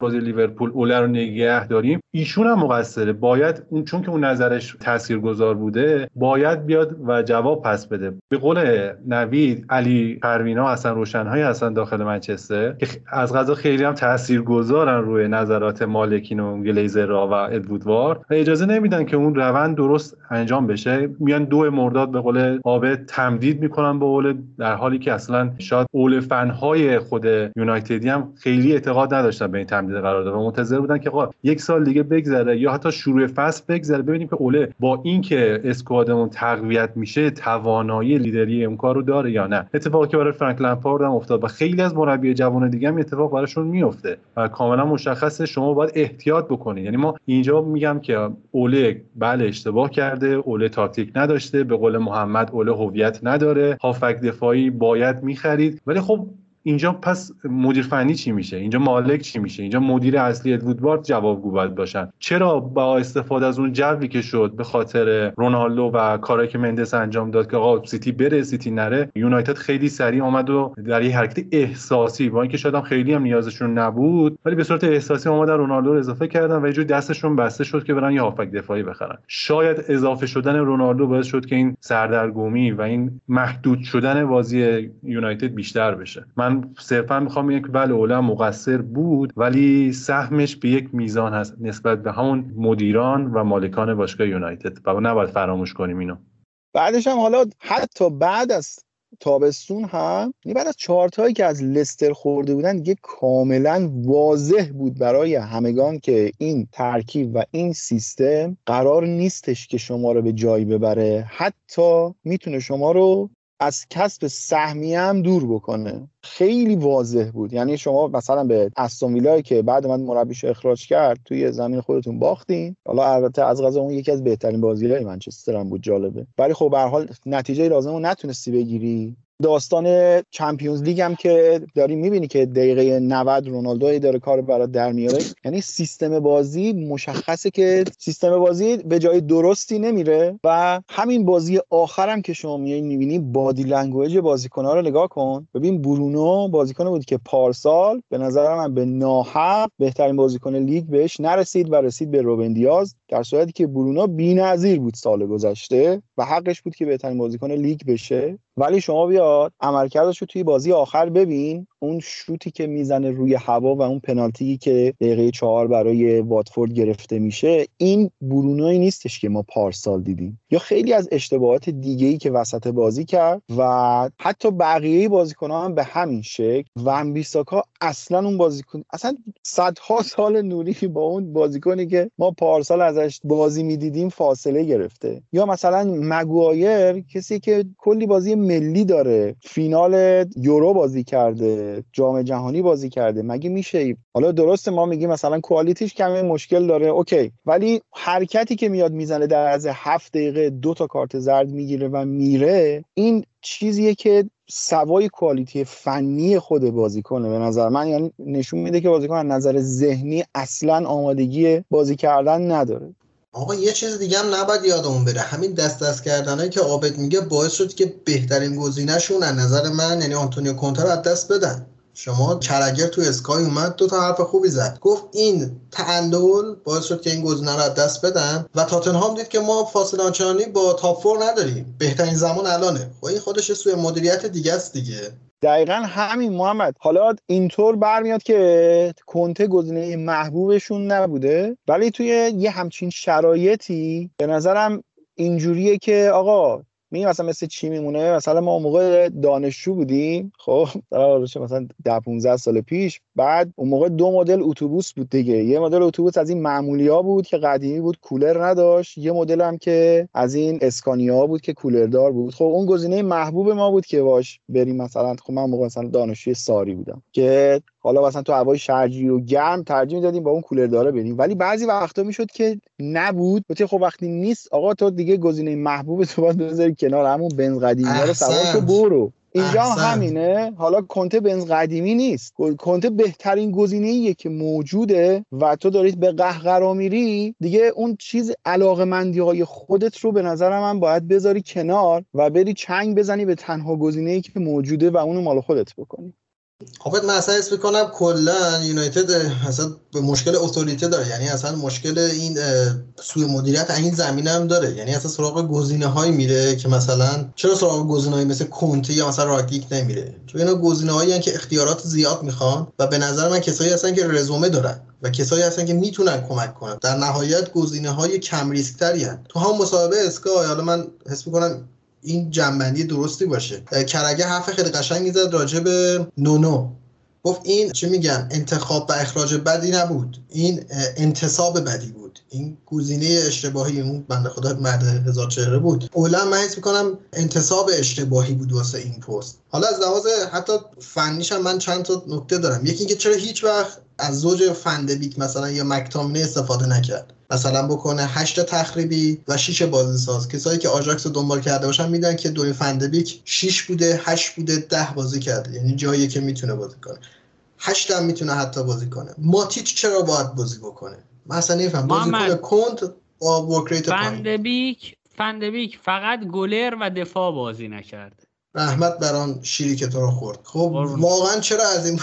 بازی لیورپول اوله رو نگه داریم. ایشون هم مقصره. باید اون چون که اون نظرش تاثیرگذار بوده باید بیاد و جواب پس بده. به قول نوید علی پروینا اصلا روشنهایی هستن داخل منچستر که از غذا خیلی هم تاثیرگذارن روی نظرات مالکین و گلیزرها و ادوودوار و اجازه نمیدن که اون روند درست انجام بشه. میان دو مرداد به قول آبه تمدید می‌کنن به اول در حالی که اصلا شاید اول فنهای خود یونایتدی هم خیلی اعتقاد نداشتن. به این تمدید قرار داد و منتظر بودن که آقا یک سال دیگه بگذره یا حتی شروع فصل بگذره. ببینیم که اوله با اینکه اسکوادمون تقویت میشه توانایی لیدری اون کارو داره یا نه. اتفاقی که برای فرانک لمپارد هم افتاد و خیلی از مربی جوان دیگه هم اتفاق براشون میفته و کاملا مشخصه شما باید احتیاط بکنید. یعنی ما اینجا میگم که اوله بله اشتباه کرده اوله تاکتیک نداشته به قول محمد اوله هویت نداره هافک دفاعی باید می‌خرید. ولی خب اینجا پس مدیر فنی چی میشه؟ اینجا مالک چی میشه؟ اینجا مدیر اصلی ادوودوارد جوابگو باید باشن. چرا با استفاده از اون جوی که شد به خاطر رونالدو و کاری که مندس انجام داد که آقا سیتی بره سیتی نره یونایتد خیلی سریع آمد و در یه حرکت احساسی با اینکه شاید خیلی هم نیازشون نبود ولی به صورت احساسی اومدن رونالدو رو اضافه کردن و یه دستشون بسته شد که برن یه هافک دفاعی بخرن. شاید اضافه شدن رونالدو باعث شد که این سردرگمی و این محدود شدن بازی یونایتد بیشتر بشه. من صرفا می‌خوام که بله اولا مقصر بود ولی سهمش به یک میزان هست نسبت به همون مدیران و مالکان باشگاه یونایتد و نباید فراموش کنیم اینو. بعدش هم حالا حتی بعد از تابستون هم یعنی بعد از چارتایی که از لستر خورده بودن دیگه کاملا واضح بود برای همگان که این ترکیب و این سیستم قرار نیستش که شما رو به جایی ببره. حتی می‌تونه شما رو از کسب سهمیه هم دور بکنه. خیلی واضح بود. یعنی شما مثلا به استون که بعد من مربیش اخراج کرد توی زمین خودتون باختین. حالا البته از قضا اون یکی از بهترین بازی‌های منچستر هم بود جالبه. ولی خب به حال نتیجه لازم رو نتونستی بگیری. داستان Champions League هم که داری می‌بینی که دقیقه 90 رونالدو داره کار برات در میاره. یعنی سیستم بازی مشخصه که سیستم بازی به جای درستی نمیره و همین بازی آخرم که شما میای می‌بینی body language بازیکن‌ها رو نگاه کن. ببین برونو بازیکن بود که پارسال به نظر من به ناحق بهترین بازیکن لیگ بهش نرسید و رسید به روبن دیاز در صورتی که برونو بی‌نظیر بود سال گذشته و حقش بود که بهترین بازیکن لیگ بشه. ولی شما بیاد عملکردش رو توی بازی آخر ببین. اون شوتی که می‌زنه روی هوا و اون پنالتی که دقیقه چهار برای واتفورد گرفته میشه این برونوی نیستش که ما پارسال دیدیم. یا خیلی از اشتباهات دیگه ای که وسط بازی کرد و حتی بقیه بازیکنان هم به همین شکل و بیساکا اصلا اون بازیکن اصلا صدها سال نوری با اون بازیکنی که ما پارسال ازش بازی می‌دیدیم فاصله گرفته. یا مثلا مگوایر کسی که کلی بازی ملی داره فینال یورو بازی کرده جام جهانی بازی کرده. مگه میشه حالا درسته ما میگیم مثلا کوالیتیش کمی مشکل داره. اوکی. ولی حرکتی که میاد می‌زنه در از هفت دقیقه دو تا کارت زرد می‌گیره و میره این چیزیه که سوای کوالیتی فنی خود بازیکنه به نظر من. یعنی نشون میده که بازیکن از نظر ذهنی اصلا آمادگی بازی کردن نداره. آقا یه چیز دیگه هم نباید یادمون بره. همین دست دست کردنهایی که عابد میگه باعث شد که بهترین گزینهشون از نظر من یعنی آنتونیو کونتر از دست بدن. شما چرگر تو اسکای اومد دو تا حرف خوبی زد. گفت این تعندل باعث شد که این گزینه رو دست بدن و تاتنهام دید که ما فاصله آنچنانی با تاپ فور نداریم. بهترین زمان الانه. خب این خودش سوی مدیریت دیگه است دیگه. دقیقا همین محمد. حالا اینطور برمیاد که کنته گزینه محبوبشون نبوده ولی توی یه همچین شرایطی به نظرم اینجوریه که آقا می مثلا مثل چی میمونه؟ مثلا ما موقع دانشجو بودیم خب مثلا 10 15 سال پیش. بعد اون موقع دو مدل اتوبوس بود دیگه. یه مدل اتوبوس از این معمولی ها بود که قدیمی بود کولر نداشت. یه مدل هم که از این اسکانیا بود که کولر دار بود. خب اون گزینه محبوب ما بود که باش بریم مثلا. خب من موقع مثلا دانشجوی ساری بودم که حالا مثلا تو هوای شرجی و گرم ترجیح می‌دادیم با اون کولر داره بریم. ولی بعضی وقتا می‌شد که نبود. گفتی خب وقتی نیست آقا تو دیگه گزینه محبوب تو باید بذاری کنار همون بنز قدیمی رو سوار برو. اینجا همینه. حالا کنته بنز قدیمی نیست. کنته بهترین گزینه ایه که موجوده و تو دارید به قهقرا میری. دیگه اون چیز علاقه مندی های خودت رو به نظر من باید بذاری کنار و بری چنگ بزنی به تنها گزینه ای که موجوده و اونو مال خودت بکنی. خب من اصلا اسم کنم کلا یونایتد اصلا به مشکل اتوریته داره. یعنی اصلا مشکل این سوی مدیریت این زمین هم داره. یعنی اصلا سراغ گزینه هایی میره که مثلا چرا سراغ گزینه مثل کنتی یا مثلا راگیک نمیره؟ چون اینا گزینه هایی که اختیارات زیاد می‌خوان و به نظر من کسایی هستن که رزومه دارن و کسایی هستن که می‌تونن کمک کنن. در نهایت گزینه های کم ریسک تری تو هم مصاحبه اسکای حالا من حس می‌کنم این جنبندی درستی باشه. کرگه حرف خیلی قشنگی زد راجع به نونو. گفت این چه میگن؟ انتخاب و اخراج بدی نبود. این انتصاب بدی بود. این گزینه اشتباهی اون بنده خدا مرد هزار چهره بود. اولا من حس می‌کنم انتصاب اشتباهی بود واسه این پست. حالا از لحاظ حتی فنیش هم من چند تا نکته دارم. یکی اینکه چرا هیچ وقت از زوج فندبیک مثلا یا مکتامینه استفاده نکرد. مثلا بکنه هشت تخریبی و 6 بازی ساز کسایی که آژاکس رو دنبال کرده باشن میدن که دوی فندبیک 6 بوده 8 بوده 10 بازی کرده. یعنی جایی که می‌تونه بازی کنه. 8 هم می‌تونه حتی بازی کنه. ماتیچ چرا باید بازی بکنه؟ مثلا نمیفهم. بازی کنه کند با ورک فندبیک فندبیک فقط گلر و دفاع بازی نکرده. رحمت بران شیری که تو رو خورد. خب واقعا چرا از این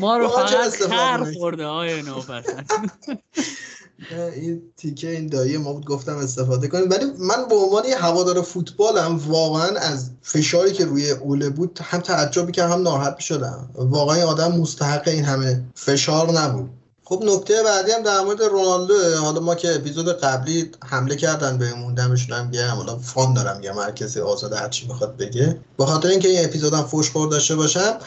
ما رو فقط خر خورده آیا نوپسند این تیکه این دایی ما بود گفتم استفاده کنیم. ولی من به عنوان یه هوادار فوتبالم واقعا از فشاری که روی اوله بود هم تعجبی که هم ناراحت شدم واقعا آدم مستحق این همه فشار نبود. خب نکته بعدی هم در مورد رونالدو حالا ما که اپیزود قبلی حمله کردن بهمون دمشون هم گرم حالا فان دارم یا هر کسی آزاده هر چی بخواد بگه. به خاطر اینکه این اپیزودم فوش خور داشته باشم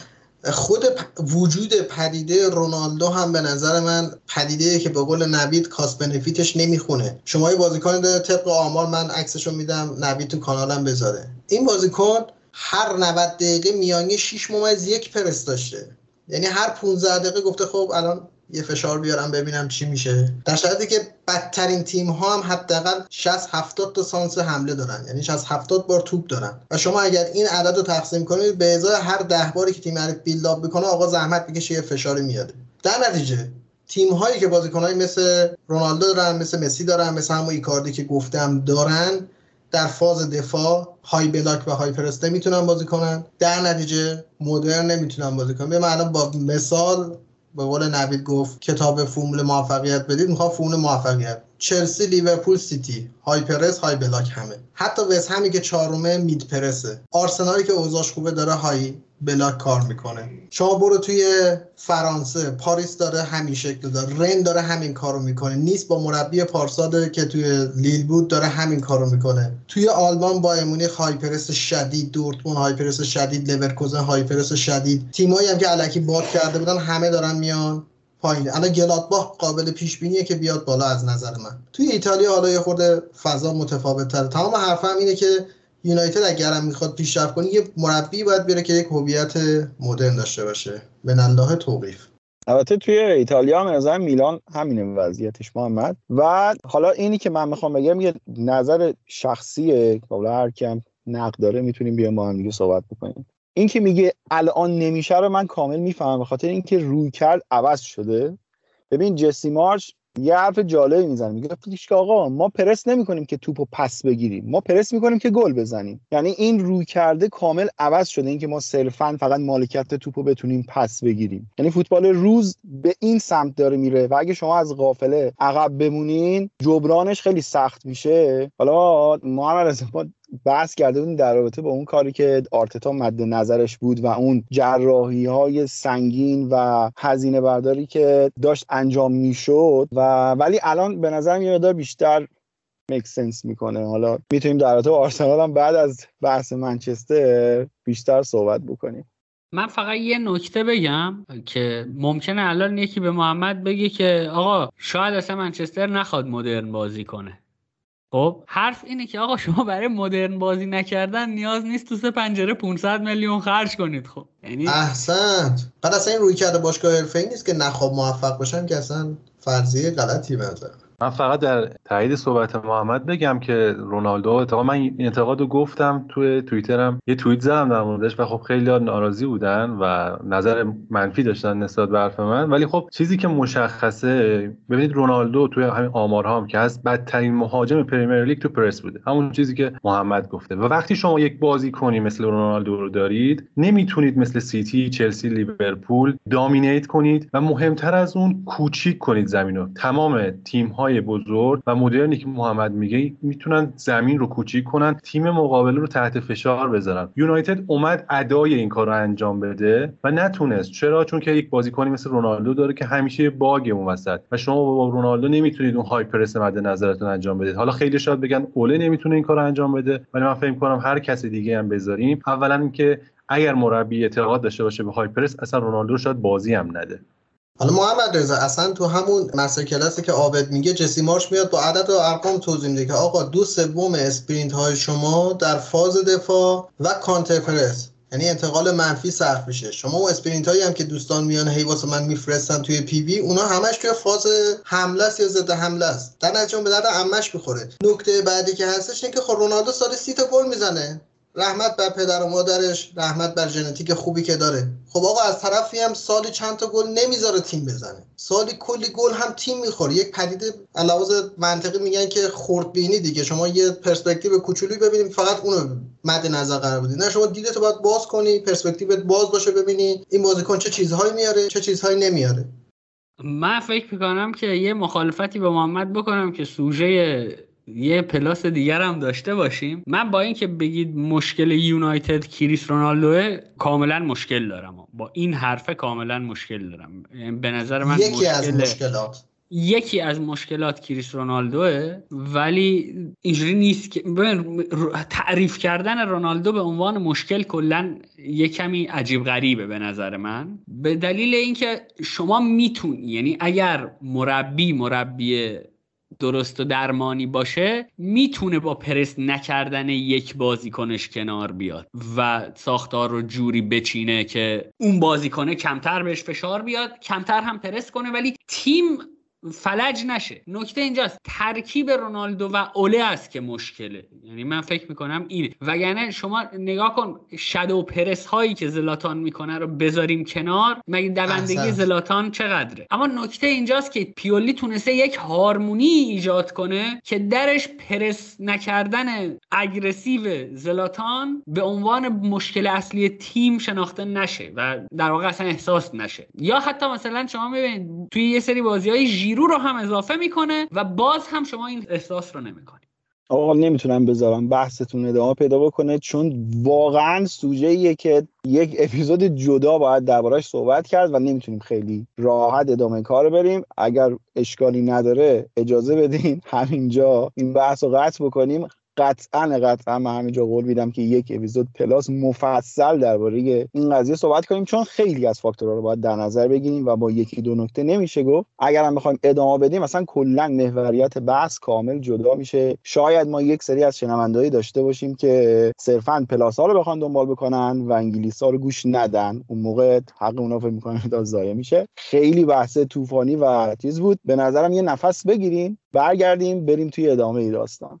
خود وجود پدیده رونالدو هم به نظر من پدیده که به قول نوید کاست بنفیتش نمی‌خونه. شما یه بازیکن طبق آمار من عکسشو میدم نوید تو کانالم بذاره. این بازیکن هر 90 دقیقه میانی 6 ممیز یک پرس داشته. یعنی هر 15 دقیقه گفته خب الان یه فشار بیارم ببینم چی میشه. در شرایطی که بدترین تیم ها هم حداقل 60 70 تا سانس حمله دارن. یعنی 60 70 بار توپ دارن. و شما اگر این عدد رو تقسیم کنید به ازای هر ده باری که تیم حریف بیلد اپ بکنه آقا زحمت بکشه یه فشاری میاد در نتیجه تیم هایی که بازیکنایی مثل رونالدو دارن مثل مسی دارن مثل همون ایکاردی که گفتم دارن در فاز دفاع های بلاک و های پرست نمی‌تونن بازی کنن. در نتیجه مدرن نمی‌تونن بازی کنن. به با مثال به قول نوید گفت کتاب فرمول موفقیت بدید می‌خواد فرمول موفقیت چلسی لیورپول سیتی. high press high block همه. حتی وست همی که چهارمه mid press ه. آرسنالی که اوضاعش خوبه داره high block کار می‌کنه. شما برو توی فرانسه. پاریس داره همین شکل داره. رن داره همین کارو می‌کنه. نیس با مربی پارسال که توی لیل بود داره همین کارو می‌کنه. توی آلمان بایرن مونیخ high press شدید دورتمون high press شدید لورکوزن high press شدید. تیمایی هم که الکی باد کرده بودن همه دارن میان. پایین الان گلادباخ قابل پیش بینیه که بیاد بالا از نظر من. توی ایتالیا حالا یه خورده فضا متفاوت تره تمام حرفم اینه که یونایتد اگرم می‌خواد پیشرفت کنه یه مربی باید بیاره که یک هویت مدرن داشته باشه. به الله توقیف. البته توی ایتالیا هم نظر میلان همینه وضعیتش محمد. و حالا اینی که من می‌خوام بگم یه نظر شخصیه. حالا هر کم نقد داره می‌تونیم بیام با هم دیگه صحبت بکنیم. این که میگه الان نمیشه رو من کامل می‌فهمم. به خاطر اینکه روی کرد عوض شده. ببین جسی مارش یه حرف جالبی می‌زنه. میگه که آقا ما پرس نمی‌کنیم که توپو پس بگیریم. ما پرس می‌کنیم که گل بزنیم. یعنی این روی کرده کامل عوض شده. اینکه ما صرفا فقط مالکیت توپو بتونیم پس بگیریم. یعنی فوتبال روز به این سمت داره میره. و اگه شما از قافله عقب بمونین جبرانش خیلی سخت میشه. حالا محمد رضا بحث کرده بودیم در رابطه با اون کاری که آرتتا مد نظرش بود و اون جراحی های سنگین و هزینه برداری که داشت انجام می‌شد و ولی الان به نظر یه مقدار بیشتر میک سنس می‌کنه. حالا می‌تونیم در رابطه با آرسنال هم بعد از بحث منچستر بیشتر صحبت بکنیم. من فقط یه نکته بگم که ممکنه الان یکی به محمد بگه که آقا شاید اصلا منچستر نخواد مدرن بازی کنه. خب حرف اینه که آقا شما برای مدرن بازی نکردن نیاز نیست تو سه پنجره 500 میلیون خرج کنید خب. یعنی احسنت. بعد اصلا این روی کرده باشگاه حرفه‌ای نیست که نخواب موفق باشن که اصلا فرضیه غلطی به من فقط در تایید صحبت محمد بگم که رونالدو اتفاقا من این انتقاد رو گفتم توی توییترم. یه توییت زدم در موردش و خب خیلی ناراضی بودن و نظر منفی داشتن نسبت به حرف من. ولی خب چیزی که مشخصه ببینید رونالدو توی همین آمارها هم که از بدترین مهاجم پریمیر لیگ تو پرس بوده. همون چیزی که محمد گفته. و وقتی شما یک بازی کنی مثل رونالدو رو دارید نمی‌تونید مثل سیتی چلسی لیورپول دامینیت کنید و مهمتر از اون کوچیک کنید زمینو تمام تیم های بزرگ و مدرنی که محمد میگه می‌تونن زمین رو کوچیک کنن تیم مقابل رو تحت فشار بذارن. یونایتد اومد ادای این کار رو انجام بده و نتونست. چرا؟ چون که یک بازیکنی مثل رونالدو داره که همیشه باگ اون وسط. و شما با رونالدو نمی‌تونید اون های پرس مد نظرتون انجام بدید. حالا خیلی شاید بگن اوله نمی‌تونه این کار رو انجام بده ولی من فکر کنم هر کس دیگه هم بذاریم. اولا اینکه اگر مربی اعتقاد داشته باشه به high press اصلا رونالدو شاید بازی هم نده. حالا محمد رضا اصلا تو همون master class ی که عابد میگه جسی مارش میاد با عدد و ارقام توضیح میده که آقا دو سوم sprint های شما در فاز دفاع و counter press یعنی انتقال منفی صرف میشه. شما اون sprint هایی هم که دوستان میان هی واسه من میفرستن توی PV اونا همش توی فاز حمله است یا ضد حمله است؟ در نتیجه به درد عمه‌ش می‌خوره. نکته بعدی که هستش اینه که خب رونالدو سال سی تا گل می‌زنه. رحمت بر پدر و مادرش رحمت بر ژنتیک خوبی که داره. خب آقا از طرفی هم سالی چند تا گل نمی‌ذاره تیم بزنه. سالی کلی گل هم تیم می‌خوره. یک پدیده علاوه منطقی میگن که خردبینی دیگه. شما یه پرسپکتیو کوچولی ببینید فقط اونو مد نظر قرار بدید نه شما دیدتو باید باز کنی پرسپکتیوت باز باشه ببینی. این بازیکن چه چیزهایی میاره چه چیزهایی نمیاره. من فکر می‌کنم که یه مخالفتی به محمد بکنم که سوژه یه plus دیگر هم داشته باشیم. من با اینکه بگید مشکل یونایتد کریس رونالدو کاملا مشکل دارم. با این حرفه کاملا مشکل دارم. به نظر من یکی از مشکلات. یکی از مشکلات کریس رونالدوه ولی اینجوری نیست که تعریف کردن رونالدو به عنوان مشکل کلا یه کمی عجیب غریبه به نظر من. به دلیل اینکه شما می‌تونی یعنی اگر مربی مربی درست و درمانی باشه می‌تونه با پرس نکردن یک بازیکنش کنار بیاد و ساختار رو جوری بچینه که اون بازیکنه کمتر بهش فشار بیاد کمتر هم پرس کنه ولی تیم فلج نشه. نکته اینجاست. ترکیب رونالدو و اوله است که مشکله. یعنی من فکر می‌کنم این وگرنه شما نگاه کن شادو پرس هایی که زلاتان می‌کنه رو بذاریم کنار مگه دوندگی زلاتان چقدره؟ اما نکته اینجاست که پیولی تونسته یک هارمونی ایجاد کنه که درش پرس نکردن اگرسیو زلاتان به عنوان مشکل اصلی تیم شناخته نشه و در واقع اصلا احساس نشه. یا حتی مثلا شما می‌بینید توی یه سری بازی های جیرو رو هم اضافه می‌کنه و باز هم شما این احساس رو نمی‌کنید آقا نمی‌تونم بذارم بحثتون ادامه پیدا بکنه چون واقعا سوژه که یک اپیزود جدا باید دربارش صحبت کرد و نمی‌تونیم خیلی راحت ادامه کار بریم. اگر اشکالی نداره اجازه بدین همینجا این بحث رو قطع بکنیم. قطعا قطعا من همینجا قول میدم که یک اپیزود plus مفصل درباره این قضیه صحبت کنیم چون خیلی از فاکتورها رو باید در نظر بگیریم و با یکی دو نکته نمیشه گفت. اگر هم بخوایم ادامه بدیم مثلا کلا محوریت بحث کامل جدا میشه. شاید ما یک سری از شنونده‌هایی داشته باشیم که صرفا plus ها رو بخوان دنبال بکنن و انگلیس ها رو گوش ندن. اون موقع حق اونا فکر می‌کنن تا ضایع میشه. خیلی بحث طوفانی و چیز بود. به نظرم یه نفس بگیریم برگردیم بریم توی ادامه داستان.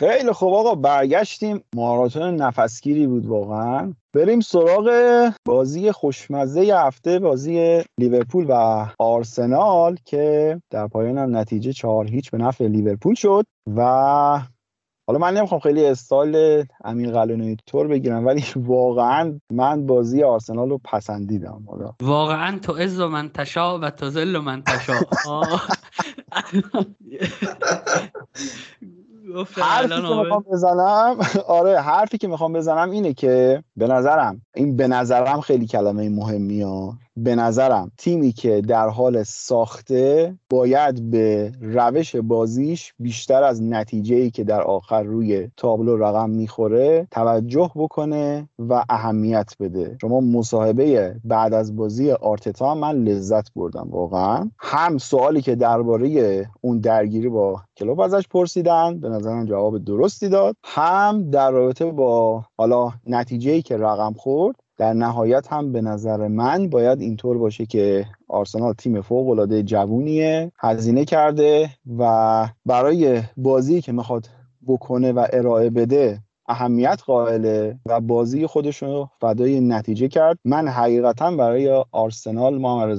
خیلی خوب آقا برگشتیم. ماراتون نفسگیری بود واقعا. بریم سراغ بازی خوشمزه هفته بازی لیورپول و آرسنال که در پایان هم نتیجه چهار هیچ به نفع لیورپول شد و حالا من نمی‌خوام خیلی استایل امین قلعه‌نویی طور بگیرم ولی واقعا من بازی آرسنال رو پسندیدم حالا واقعا تو عز و من تشا و تو ذل و من تشا. حرفی که می‌خوام بزنم آره حرفی که می‌خوام بزنم اینه که به نظرم این به نظرم خیلی کلمه مهمی ها به نظرم تیمی که در حال ساخته باید به روش بازیش بیشتر از نتیجه ای که در آخر روی تابلو رقم می‌خوره توجه بکنه و اهمیت بده. شما مصاحبه بعد از بازی آرتتا من لذت بردم واقعا. هم سوالی که درباره اون درگیری با کلوب ازش پرسیدن به نظرم جواب درستی داد. هم در رابطه با حالا نتیجه ای که رقم خورد در نهایت هم به نظر من باید اینطور باشه که آرسنال تیم فوق العاده جوونیه هزینه کرده و برای بازی که می‌خواد بکنه و ارائه بده اهمیت قائله و بازی خودش رو فدای نتیجه کرد. من حقیقتا برای آرسنال محمد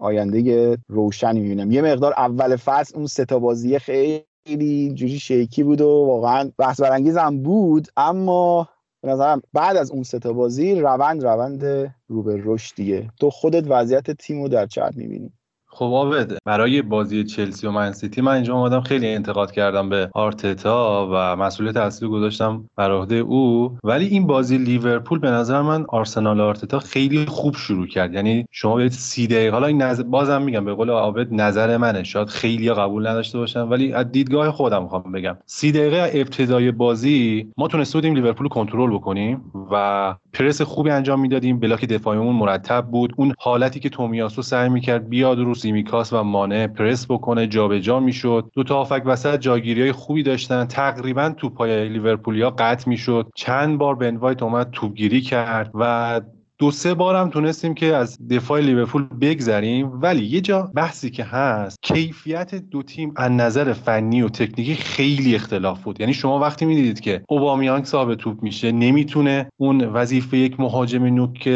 آینده روشنی می‌بینم. یه مقدار اول فصل اون ستا بازی خیلی جوری شیکی بود و واقعا بحث برانگیز هم بود اما به نظرم بعد از اون ستا بازی روند روند رو به رشدیه تو خودت وضعیت تیم رو در چه می‌بینی. خب عابد برای بازی چلسی و منسیتی من اینجا اومدم خیلی انتقاد کردم به آرتتا و مسئولیت اصلی گذاشتم بر عهده او. ولی این بازی لیورپول به نظر من آرسنال آرتتا خیلی خوب شروع کرد. یعنی شما به سی دقیقه حالا این نظر... بازم میگم به قول عابد نظر منه. شاید خیلی قبول نداشته باشم ولی از دیدگاه خودم می‌خوام بگم. سی دقیقه ابتدای بازی ما تونسته بودیم لیورپول کنترل بکنیم و پرس خوبی انجام می‌دادیم. block دفاعیمون مرتب بود. اون حالتی که تومیاسو سعی می‌کرد بیاد رو سیمیکاس و مانع پرس بکنه جابجا می‌شد. دو تا هافبک وسط جاگیری های خوبی داشتن. تقریبا تو پای لیورپولیا قطع می‌شد. چند بار بن وایت اومد توپگیری کرد و دو سه بار هم تونستیم که از دفاع لیورپول بگذریم. ولی یه جا بحثی که هست کیفیت دو تیم از نظر فنی و تکنیکی خیلی اختلاف بود. یعنی شما وقتی می‌دیدید که اوبامیانگ صاحب توپ میشه نمی‌تونه اون وظیفه یک مهاجم نوک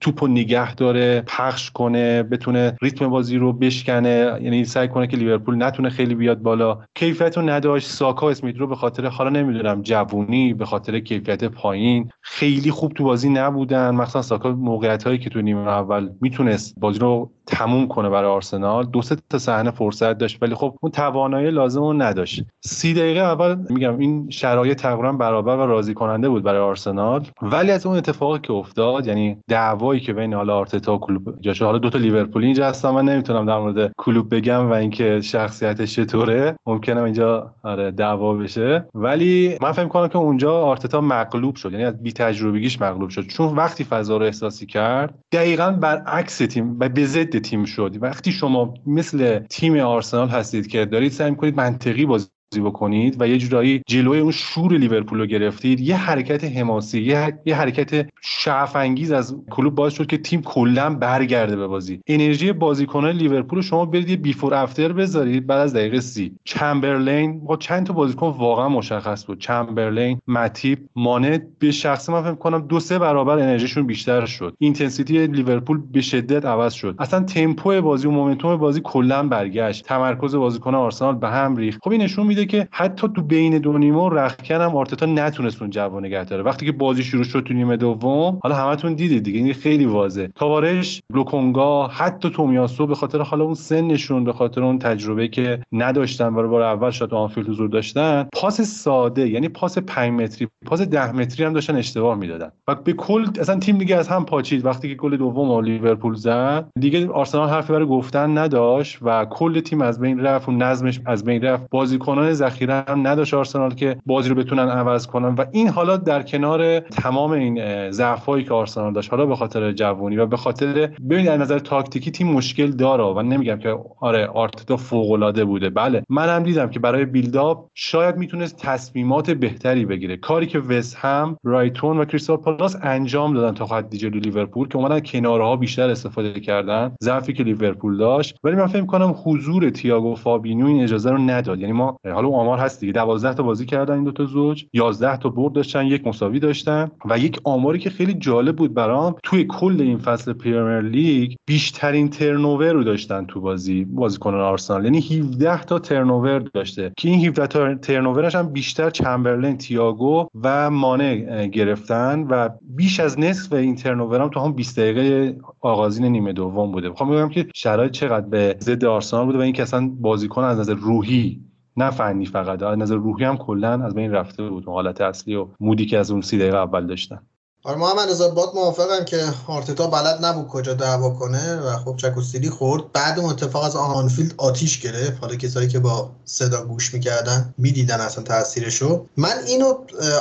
توپ و نگه داره پخش کنه بتونه ریتم بازی رو بشکنه. یعنی سعی کنه که لیورپول نتونه خیلی بیاد بالا. کیفیت رو نداشت. ساکا اسمیت رو به خاطر حالا نمی‌دونم جوونی به خاطر کیفیت پایین. خیلی خوب تو بازی نبودن. مثلا ساکا موقعیت هایی که تو نیمه اول می‌تونست بازی رو تموم کنه برای آرسنال. دو سه تا صحنه فرصت داشت ولی خب اون توانایی لازم رو نداشت. سی دقیقه اول میگم این شرایط تقریبا برابر و راضی کننده بود برای آرسنال. ولی از اون اتفاقی که افتاد یعنی دعوایی که بین حالا آرتتا و کلوب جاشه حالا دو تا لیورپولی اینجا هستم من نمی‌تونم در مورد کلوب بگم و اینکه شخصیتش چطوره. ممکنه اینجا آره دعوا بشه. ولی من فکر کنم که اونجا آرتتا مغلوب شد. یعنی از بی تجربگیش مغلوب شد. چون وقتی فضا رو احساسی کرد دقیقا برعکس تیم و به ضد تیم شد وقتی شما مثل تیم آرسنال هستید که دارید سعی کنید منطقی بازی بکنید و یه جورایی جلوی اون شور لیورپول رو گرفتید. یه حرکت حماسی یه, یه حرکت شعف انگیز از کلوب باعث شد که تیم کلا برگرده به بازی. انرژی بازیکنان لیورپول رو شما برید یه before after بذارید بعد از دقیقه سی. چمبرلین با چند تا بازیکن واقعا مشخص بود. چمبرلین متیپ مانه به شخص من فکر کنم دو سه برابر انرژیشون بیشتر شد. intensity لیورپول به شدت عوض شد. اصلا تمپو بازی و momentum بازی کلا برگشت. تمرکز بازیکن آرسنال به هم ریخت. خب این نشون میده که حتی تو بین دو نیمه و رختکن هم آرتتا نتونست اون جو نگه داره. وقتی که بازی شروع شد تو نیمه دوم حالا همتون دیدید دیگه این خیلی واضحه. تاوارس لوکونگا حتی تومیاسو به خاطر حالا اون سنشون به خاطر اون تجربه که نداشتن برای بار اول شات آنفیلد حضور داشتن پاس ساده یعنی پاس 5 متری پاس 10 متری هم داشتن اشتباه می‌دادن. و به کل اصلا تیم دیگه از هم پاچید. وقتی که گل دوم لیورپول زد دیگه آرسنال حرفی برای گفتن نداشت و کل تیم از بین رفت و نظمش از بین رفت. بازیکنان ذخیره هم نداشت آرسنال که بازی رو بتونن عوض کنن. و این حالا در کنار تمام این ضعفایی که آرسنال داشت حالا به خاطر جوونی و به خاطر ببینید از نظر تاکتیکی تیم مشکل داره و نمیگم که آره آرتتا فوق العاده بوده. بله منم دیدم که برای build up شاید می‌تونست تصمیمات بهتری بگیره. کاری که وست هم برایتون و کریستال پالاس انجام دادن تا حدی جلوی لیورپول که اومدن کنارها بیشتر استفاده کردن. ضعفی که لیورپول داشت. ولی من فکر کنم حضور تییاگو فابینو این اجازه رو نداد. یعنی ما حالا آمار هست دیگه. 12 تا بازی کردن این دو تا زوج. 11 تا برد داشتن یک مساوی داشتن. و یک آماری که خیلی جالب بود برام توی کل این فصل پریمیر لیگ بیشترین ترنوور رو داشتن تو بازی بازیکنان آرسنال. یعنی 17 تا ترنوور داشته. که این 17 تا ترنوورش هم بیشتر چمبرلین تییاگو و مانه گرفتن. و بیش از نصف این ترنوور هم تو هم 20 دقیقه آغازین نیمه دوم بوده. می‌خوام بگم که شرایط چقدر به ضد آرسنال بوده و این که اصلا بازیکن از نظر روحی نه فنی فقط. از نظر روحی هم کلا از بین رفته بود. حالت اصلی و مودی که از اون سی دقیقه اول داشتن. آره محمد رضا باد موافقم که آرتتا بلد نبود کجا دعوا کنه و خب چکوستیلی خورد. بعد اون اتفاق از آنفیلد آتیش گرفت. حالا کسایی که با صدا گوش می‌کردن می‌دیدن اصلا تاثیرشو من اینو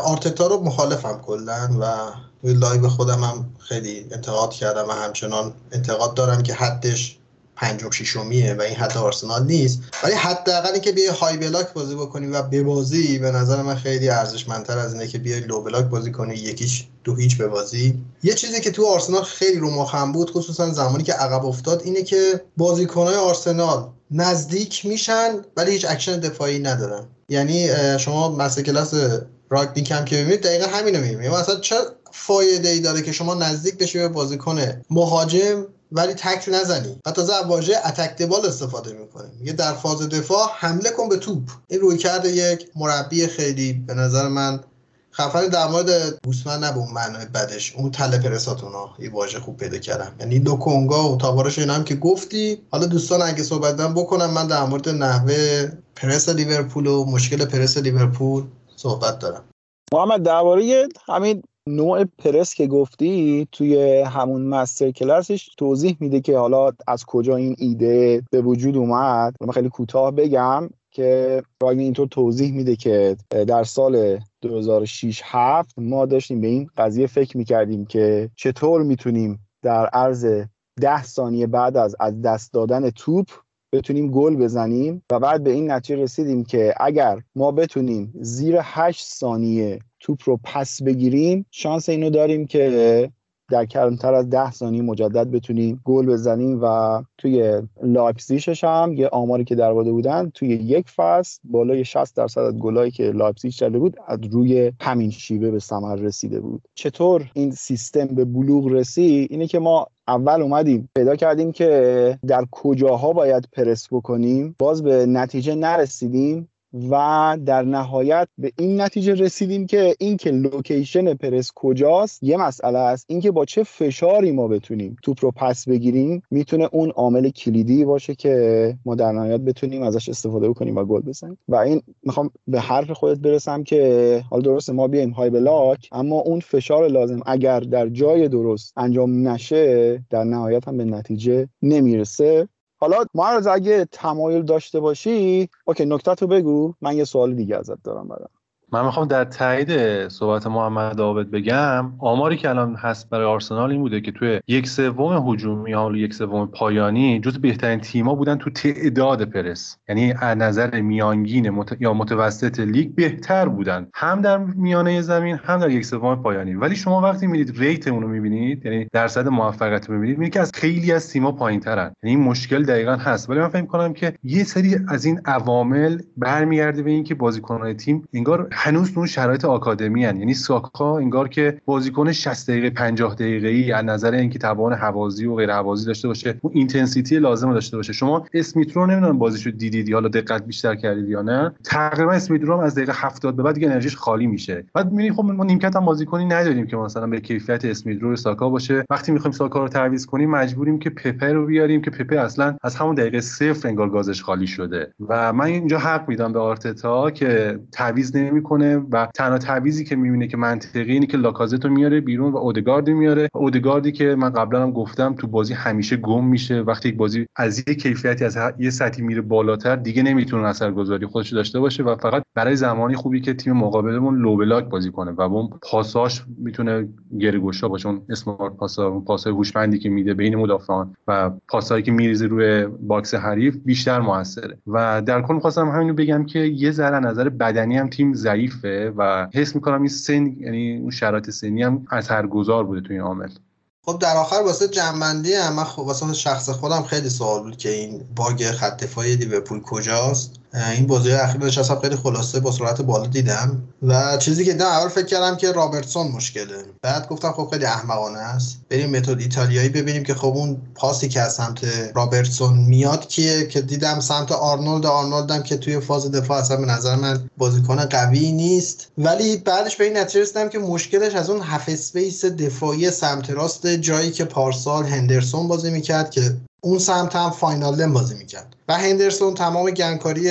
آرتتا رو مخالفم کلا و توی live خودم هم خیلی انتقاد کردم و همچنان انتقاد دارم که حدش پنجم ششمیه و این حد آرسنال نیست. ولی حداقل اینکه بیای high block بازی بکنی و ببازی به نظر من خیلی ارزشمندتر از اینه که بیای low block بازی کنی یکیش دو هیچ بازی. یه چیزی که تو آرسنال خیلی رو مخم بود خصوصا زمانی که عقب افتاد اینه که بازیکنهای آرسنال نزدیک میشن ولی هیچ اکشن دفاعی ندارن. یعنی شما مثل کلاس راگنیک هم که ببینید دقیقا همینو می‌بینید. مثلا چه فایده ای داره که شما نزدیک بشی به بازیکن مهاجم ولی تک نزنی. و تازه واژه اتک دبال استفاده می‌کنه. میگه در فاز دفاع حمله کن به توپ. این روی کرده یک مربی خیلی به نظر من خفن در مورد گوسمن نه به اون معنای بدش. اون تله پرساتونا یه واژه خوب پیدا کردم. یعنی لوکونگا و تاوارش اینا هم که گفتی. حالا دوستان اگه صحبت بکنم من در مورد نحوه پرس لیورپول و مشکل پرس لیورپول صحبت دارم. محمد درباره همین نوع پرس که گفتی توی همون مستر کلاسش توضیح میده که حالا از کجا این ایده به وجود اومد. من خیلی کوتاه بگم که راگی اینطور توضیح میده که در سال 2006 7 ما داشتیم به این قضیه فکر می‌کردیم که چطور می‌تونیم در عرض ده ثانیه بعد از از دست دادن توپ بتونیم گل بزنیم و بعد به این نتیجه رسیدیم که اگر ما بتونیم زیر 8 ثانیه توپ رو پس بگیریم. شانس اینو داریم که در کمتر از ده ثانیه مجدد بتونیم گل بزنیم و توی لایپزیشش هم یه آماری که در بودن توی یک فصل بالای 60 درصد از گلایی که لایپزیش زده بود از روی همین شیوه به ثمر رسیده بود. چطور این سیستم به بلوغ رسید؟ اینه که ما اول اومدیم پیدا کردیم که در کجاها باید پرس بکنیم. باز به نتیجه نرسیدیم. و در نهایت به این نتیجه رسیدیم که این که لوکیشن پرس کجاست یه مسئله است. اینکه با چه فشاری ما بتونیم توپ رو پس بگیریم می‌تونه اون عامل کلیدی باشه که ما در نهایت بتونیم ازش استفاده بکنیم و گل بزنیم. و این می‌خوام به حرف خودت برسم که حالا درسته ما بیایم های بلاک اما اون فشار لازم اگر در جای درست انجام نشه در نهایت هم به نتیجه نمی‌رسه. حالا محمدرضا اگه تمایل داشته باشی OK نکته تو بگو. من یه سوال دیگه ازت دارم برام. من می‌خوام در تایید صحبت محمد عابد بگم آماری که الان هست برای آرسنال این بوده که توی یک سوم هجومی یا یک سوم پایانی جز بهترین تیما بودن تو تعداد پرس. یعنی از نظر میانگین مت... یا متوسط لیگ بهتر بودن. هم در میانه زمین هم در یک سوم پایانی. ولی شما وقتی میرید rate اون رو می‌بینید یعنی درصد موفقیت رو می‌بینید می‌بینید که از خیلی از تیما پایینترن. یعنی این مشکل دقیقا هست. ولی من فکر کنم که یه سری از این عوامل برمیگرده به اینکه بازیکنان تیم انگار هنوز تو شرایط آکادمی‌ان. یعنی ساکا انگار که بازیکن 60 دقیقه 50 دقیقه ای از نظر اینکه توان هوازی و غیر هوازی داشته باشه اون intensity لازم داشته باشه. شما اسمیت رو نمی‌دونم بازیشو دیدید حالا دقت بیشتر کردید یا نه. تقریبا اسمیت رو از دقیقه 70 به بعد دیگه انرژیش خالی میشه. بعد می‌بینی خب ما نیمکت هم بازیکنی نداریم که مثلا به کیفیت اسمیت رو ساکا باشه. وقتی می‌خوایم ساکا رو تعویض کنیم مجبوریم که پپه رو بیاریم که پپه اصلا از همون دقیقه صفر انگار گازش خالی شده. و من اینجا حق میدم به آرتتا که تعویض نمی‌کنه و تنها تعویضی که می‌بینه که منطقی اینه که لاکازتو میاره بیرون و اودگاردی میاره. اودگاردی که من قبلا هم گفتم تو بازی همیشه گم میشه. وقتی یک بازی از یه کیفیتی از یه سطحی میره بالاتر دیگه نمی‌تونه اثرگذاری خودش داشته باشه و فقط برای زمانی خوبی که تیم مقابلمون low block بازی کنه و اون پاساش می‌تونه گره گشا باشه اون smart پاسا اون پاسای هوشمندی که میده بین مدافعان و پاسایی که میریزه روی box حریف بیشتر موثره. و در کل می‌خواستم همینو بگم که یه ذره نظر بدنی هم تیم ضعیفه و حس می‌کنم این سن یعنی اون شرایط سنی هم اثرگذار بوده تو این عامل. خب در آخر واسه جمع‌بندی هم من خب واسه شخص خودم خیلی سوال بود که این bug خط دفاعی لیورپول کجاست؟ این بازی اخیر نشستم خیلی خلاصه با سرعت بالا دیدم. و چیزی که دیدم اول فکر کردم که رابرتسون مشکله. بعد گفتم خب خیلی احمقانه است. بریم متد ایتالیایی ببینیم که خب اون پاسی که از سمت رابرتسون میاد کیه که دیدم سمت آرنولد. آرنولدم که توی فاز دفاع اصلا به نظر من بازیکن قوی نیست. ولی بعدش به این نتیجه رسیدم که مشکلش از اون half space دفاعی سمت راست جایی که پارسال هندرسون بازی می‌کرد که اون سمت هم واینالدوم بازی می‌کرد. و هندرسون تمام گندکاری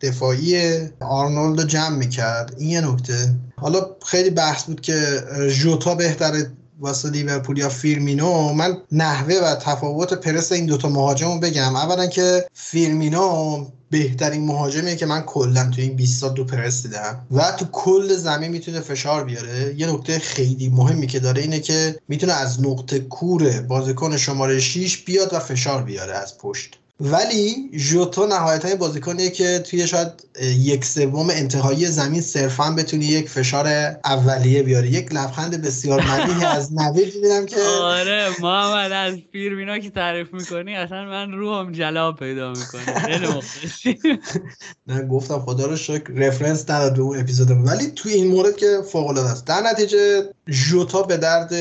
دفاعی آرنولد رو جمع می‌کرد. این یه نکته. حالا خیلی بحث بود که ژوتا بهتره واسه لیورپول یا فیرمینو. من نحوه و تفاوت پرس این دوتا مهاجم رو بگم. اولا که فیرمینو بهترین مهاجمیه که من کلا تو این 20 سال تو پرس دیدم. و تو کل زمین می‌تونه فشار بیاره. یه نکته خیلی مهمی که داره اینه که می‌تونه از نقطه کور بازیکن شماره 6 بیاد و فشار بیاره از پشت. ولی ژوتا نهایتا بازیکنیه که توی شاید یک سوم انتهایی زمین صرفا بتونی یک فشار اولیه بیاره یک لبخند بسیار ملیحی از نوید می‌بینم که آره محمد از فیرمینو که تعریف می‌کنی اصلا من روحم جلا پیدا می‌کنه. نه گفتم خدا رو شکر reference نداد به اون اپیزود ولی توی این مورد که فوق العاده است. در نتیجه ژوتا به درد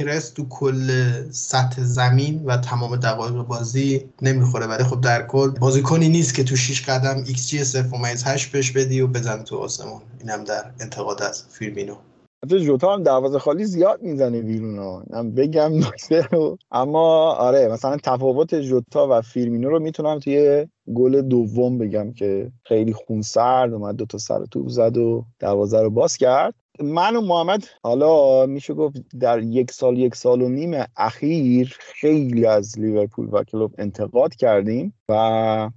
پرس تو کل سطح زمین و تمام دقایق بازی نمی‌خوره. ولی خب در کل بازیکنی نیست که تو 6 قدم ایکس جی 0.8 بهش بدی و بزنه تو آسمون. اینم در انتقاد از فیرمینو. حتی جوتا هم دروازه خالی زیاد می‌زنه بیرون ها. بگم نکته رو. اما آره مثلا تفاوت جوتا و فیرمینو رو می‌تونم توی گل دوم بگم که خیلی خونسرد اومد دو تا سر توپ زد و دروازه رو باز کرد. من و محمد حالا میشه گفت در یک سال یک سال و نیم اخیر خیلی از لیورپول و کلوب انتقاد کردیم و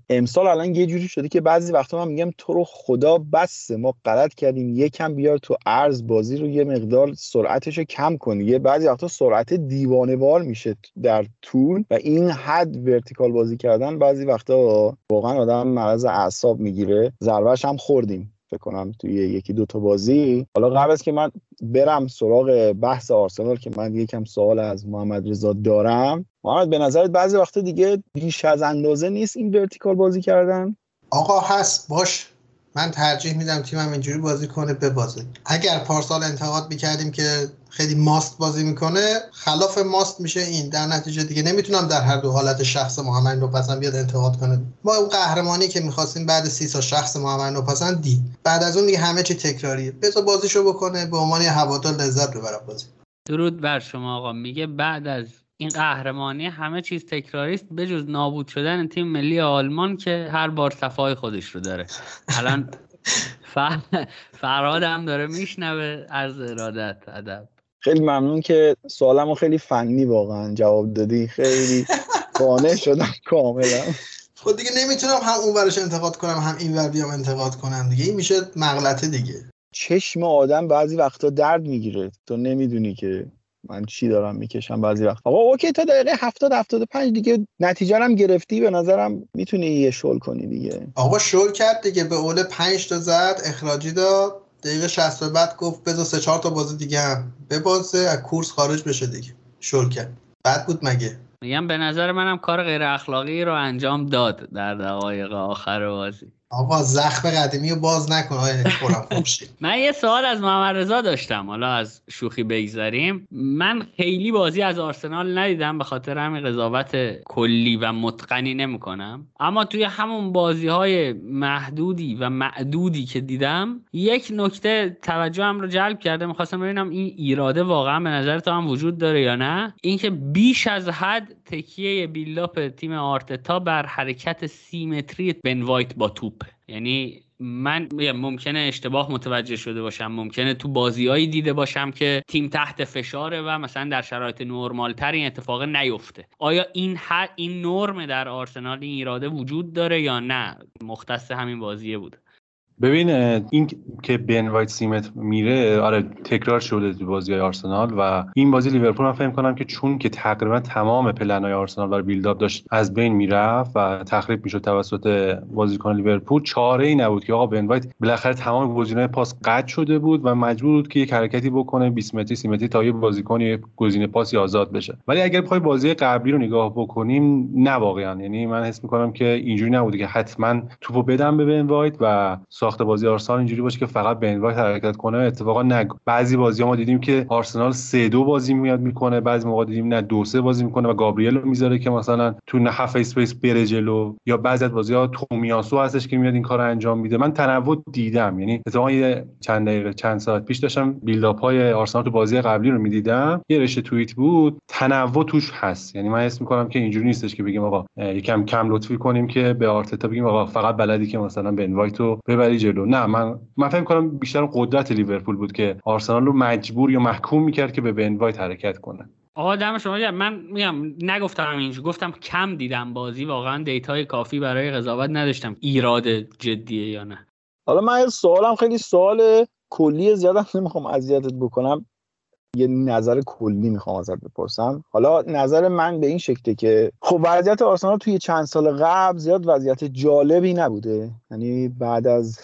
امسال الان یه جوری شده که بعضی وقتا من میگم تو رو خدا بسه ما غلط کردیم یکم بیار تو ارز بازی رو یه مقدار سرعتش رو کم کنی یه بعضی وقتا سرعت دیوانه وار میشه در طول و این حد vertical بازی کردن بعضی وقتا واقعا آدم مرض اعصاب می‌گیره. ضربهش هم خوردیم. فکر کنم توی یکی دو تا بازی. حالا قبل از که من برم سراغ بحث آرسنال که من یکم سوال از محمد رضا دارم. محمد به نظرت بعضی وقتا دیگه بیش از اندازه نیست این vertical بازی کردن؟ آقا هست. باش. من ترجیح میدم تیمم اینجوری بازی کنه ببازه. اگر پارسال انتقاد می‌کردیم که خیلی ماست بازی می‌کنه. خلاف ماست میشه این. در نتیجه دیگه نمی‌تونم در هر دو حالت شخص محمد نوپسند بیاد انتقاد کنه. ما اون قهرمانی که می‌خواستیم بعد سی سال شخص محمد نوپسند دی بعد از اون دیگه همه چی تکراریه. بذار بازیشو بکنه به عنوان هوادار لذت ببره بازی. درود بر شما آقا. میگه بعد از این قهرمانی همه چیز تکراری است بجز نابود شدن تیم ملی آلمان که هر بار صفای خودش رو داره. الان فراد هم داره میشنوه از ارادت ادب. خیلی ممنون که سوالمو خیلی فنی واقعا جواب دادی. خیلی قانع شدم کاملا. خود دیگه نمی‌تونم هم اون ورش انتقاد کنم هم این ور بیام انتقاد کنم دیگه. این میشه مغلطه دیگه. چشم آدم بعضی وقتا درد می‌گیره. تو نمی‌دونی که من چی دارم می‌کشم بعضی وقت آقا اوکی تا دقیقه 70 75 دیگه نتیجه هم گرفتی به نظرم می‌تونی یه شل کنی دیگه. آقا شل کرد دیگه. به اول 5 تا زد اخراجی داد. دقیقه 60 بعد گفت بذار سه چهار تا بازی دیگه هم ببازه از کورس خارج بشه دیگه. شل کرد. بعد بود مگه؟ میگم به نظر منم کار غیر اخلاقی رو انجام داد در دقایق آخر بازی. آقا زخم قدیمی رو باز نکن آقای من یه سوال از محمد رضا داشتم حالا از شوخی بگذاریم من خیلی بازی از آرسنال ندیدم به خاطر همین قضاوت کلی و متقنی نمی‌کنم. اما توی همون بازی های محدودی و معدودی که دیدم یک نکته توجهم رو جلب کرده. می‌خواستم ببینم این ایراده واقعا به نظر تو هم وجود داره یا نه. اینکه بیش از حد تکیه بیلاپ تیم آرتتا بر حرکت سیمتری بن وایت با توپ. یعنی من ممکنه اشتباه متوجه شده باشم ممکنه تو بازیهایی دیده باشم که تیم تحت فشاره و مثلا در شرایط نرمال تر این اتفاق نیفته. آیا این این نرم در آرسنال این ایراده وجود داره یا نه؟ مختص همین بازیه بوده ببین این که بن وایت سیمت میره آره تکرار شده تو بازی های آرسنال و این بازی لیورپول من فکر کنم که چون که تقریبا تمام پلن های آرسنال برای build-up داشت از بین می‌رفت و تخریب می‌شد توسط بازیکن لیورپول چاره ای نبود که آقا بن وایت بالاخره تمام گزینه پاس قطع شده بود و مجبور بود که یک حرکتی بکنه 20 متری 30 متری تا یه بازیکن گزینه پاسی آزاد بشه. ولی اگر بخوای بازی قبلی رو نگاه بکنیم نه واقعا. یعنی من حس می‌کنم که اینجوری نبوده که حتما توپو بدم به بن وایت و ساخت بازی آرسنال اینجوری باشه که فقط بن وایت حرکت کنه اتفاقا نه. بعضی بازی ها ما دیدیم که آرسنال 3 2 بازی میاد می‌کنه بعضی موقع دیدیم نه 2 3 بازی می‌کنه و گابریل رو می‌ذاره که مثلا تو half space بره جلو. یا بعضی از بازی ها تومیاسو هستش که میاد این کار انجام میده. من تنوع دیدم. یعنی اتفاقا چند دقیقه چند ساعت پیش داشتم build-up های آرسنال تو بازی قبلی رو می‌دیدم. یه رشته توییت بود. تنوع توش هست. یعنی من حس می‌کنم که اینجوری نیستش که بگیم آقا یکم کم لطفی کنیم که به آرتتا بگیم آقا فقط بلدی که مثلا وایت رو ببری جلو. نه من من فکر کنم بیشتر قدرت لیورپول بود که آرسنال رو مجبور یا محکوم می‌کرد که به بن وایت حرکت کنه. آقا دم شما من میگم نگفتم اینجا گفتم کم دیدم بازی. واقعا data ی کافی برای قضاوت نداشتم. ایراد جدیه یا نه؟ حالا من سوالم خیلی سوال کلی زیادم نمی‌خوام اذیتت بکنم. یه نظر کلی می‌خوام ازت بپرسم. حالا نظر من به این شکله که خب وضعیت آرسنال توی چند سال قبل زیاد وضعیت جالبی نبوده. یعنی بعد از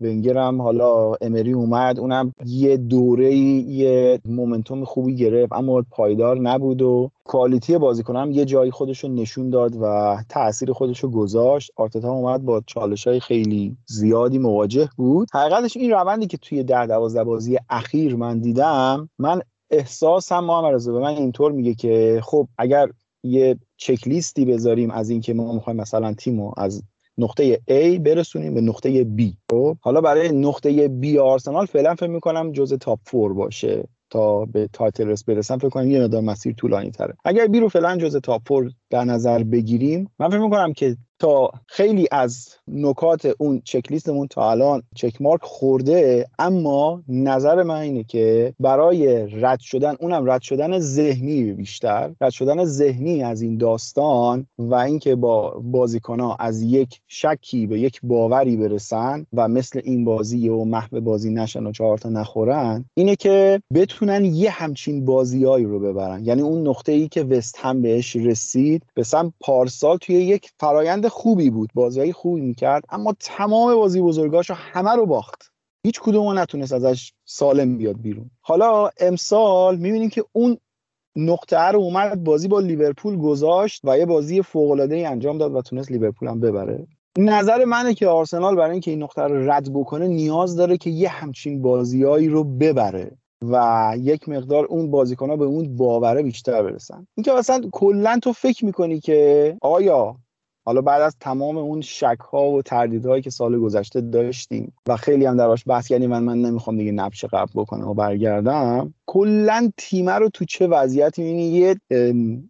ونگر هم حالا امری اومد اونم یه دوره یه مومنتوم خوبی گرفت اما پایدار نبود و کوالیتی بازیکن یه جایی خودش نشون داد و تاثیر خودش رو گذاشت. آرتتا اومد با چالش های خیلی زیادی مواجه بود. حقیقتش این روندی که توی ده دوازده بازی اخیر من دیدم من احساس هم محمد به من اینطور میگه که خب اگر یه چک لیستی بذاریم از اینکه ما می‌خوایم مثلا تیم از نقطه A برسونیم به نقطه B. خب حالا برای نقطه B آرسنال فعلا فکر می‌کنم جز top four باشه. تا به title race برسن فکر کنم یه مقدار مسیر طولانی تره اگر B رو فعلا جز top four در نظر بگیریم من فکر می‌کنم که تا خیلی از نکات اون چک لیستمون تا الان check mark خورده اما نظر من اینه که برای رد شدن اونم رد شدن ذهنی بیشتر رد شدن ذهنی از این داستان و اینکه با بازیکنها از یک شکی به یک باوری برسن و مثل این بازی و محو بازی نشن و چهار تا نخورن اینه که بتونن یه همچین بازیایی رو ببرن. یعنی اون نقطه ای که وست هم بهش رسید به سم پارسال توی یک فرایند خوبی بود بازی خوبی می‌کرد اما تمام بازی بزرگاشو همه رو باخت. هیچ کدوم نتونست ازش سالم بیاد بیرون. حالا امسال می‌بینیم که اون نقطه رو اومد بازی با لیورپول گذاشت و یه بازی فوق العاده انجام داد و تونست لیورپول هم ببره. نظر منه که آرسنال برای اینکه این نقطه رو رد بکنه نیاز داره که یه همچین بازیایی رو ببره و یک مقدار اون بازیکن ها به اون باوره بیشتر برسن. اینکه اصلا کلا تو فکر می‌کنی که آیا حالا بعد از تمام اون شک ها و تردیدهایی که سال گذشته داشتیم و خیلی هم دراش بحث کردیم من من نمی‌خوام دیگه نبش قبل بکنم و برگردم کلا تیمه رو تو چه وضعیتی؟ می‌بینی یه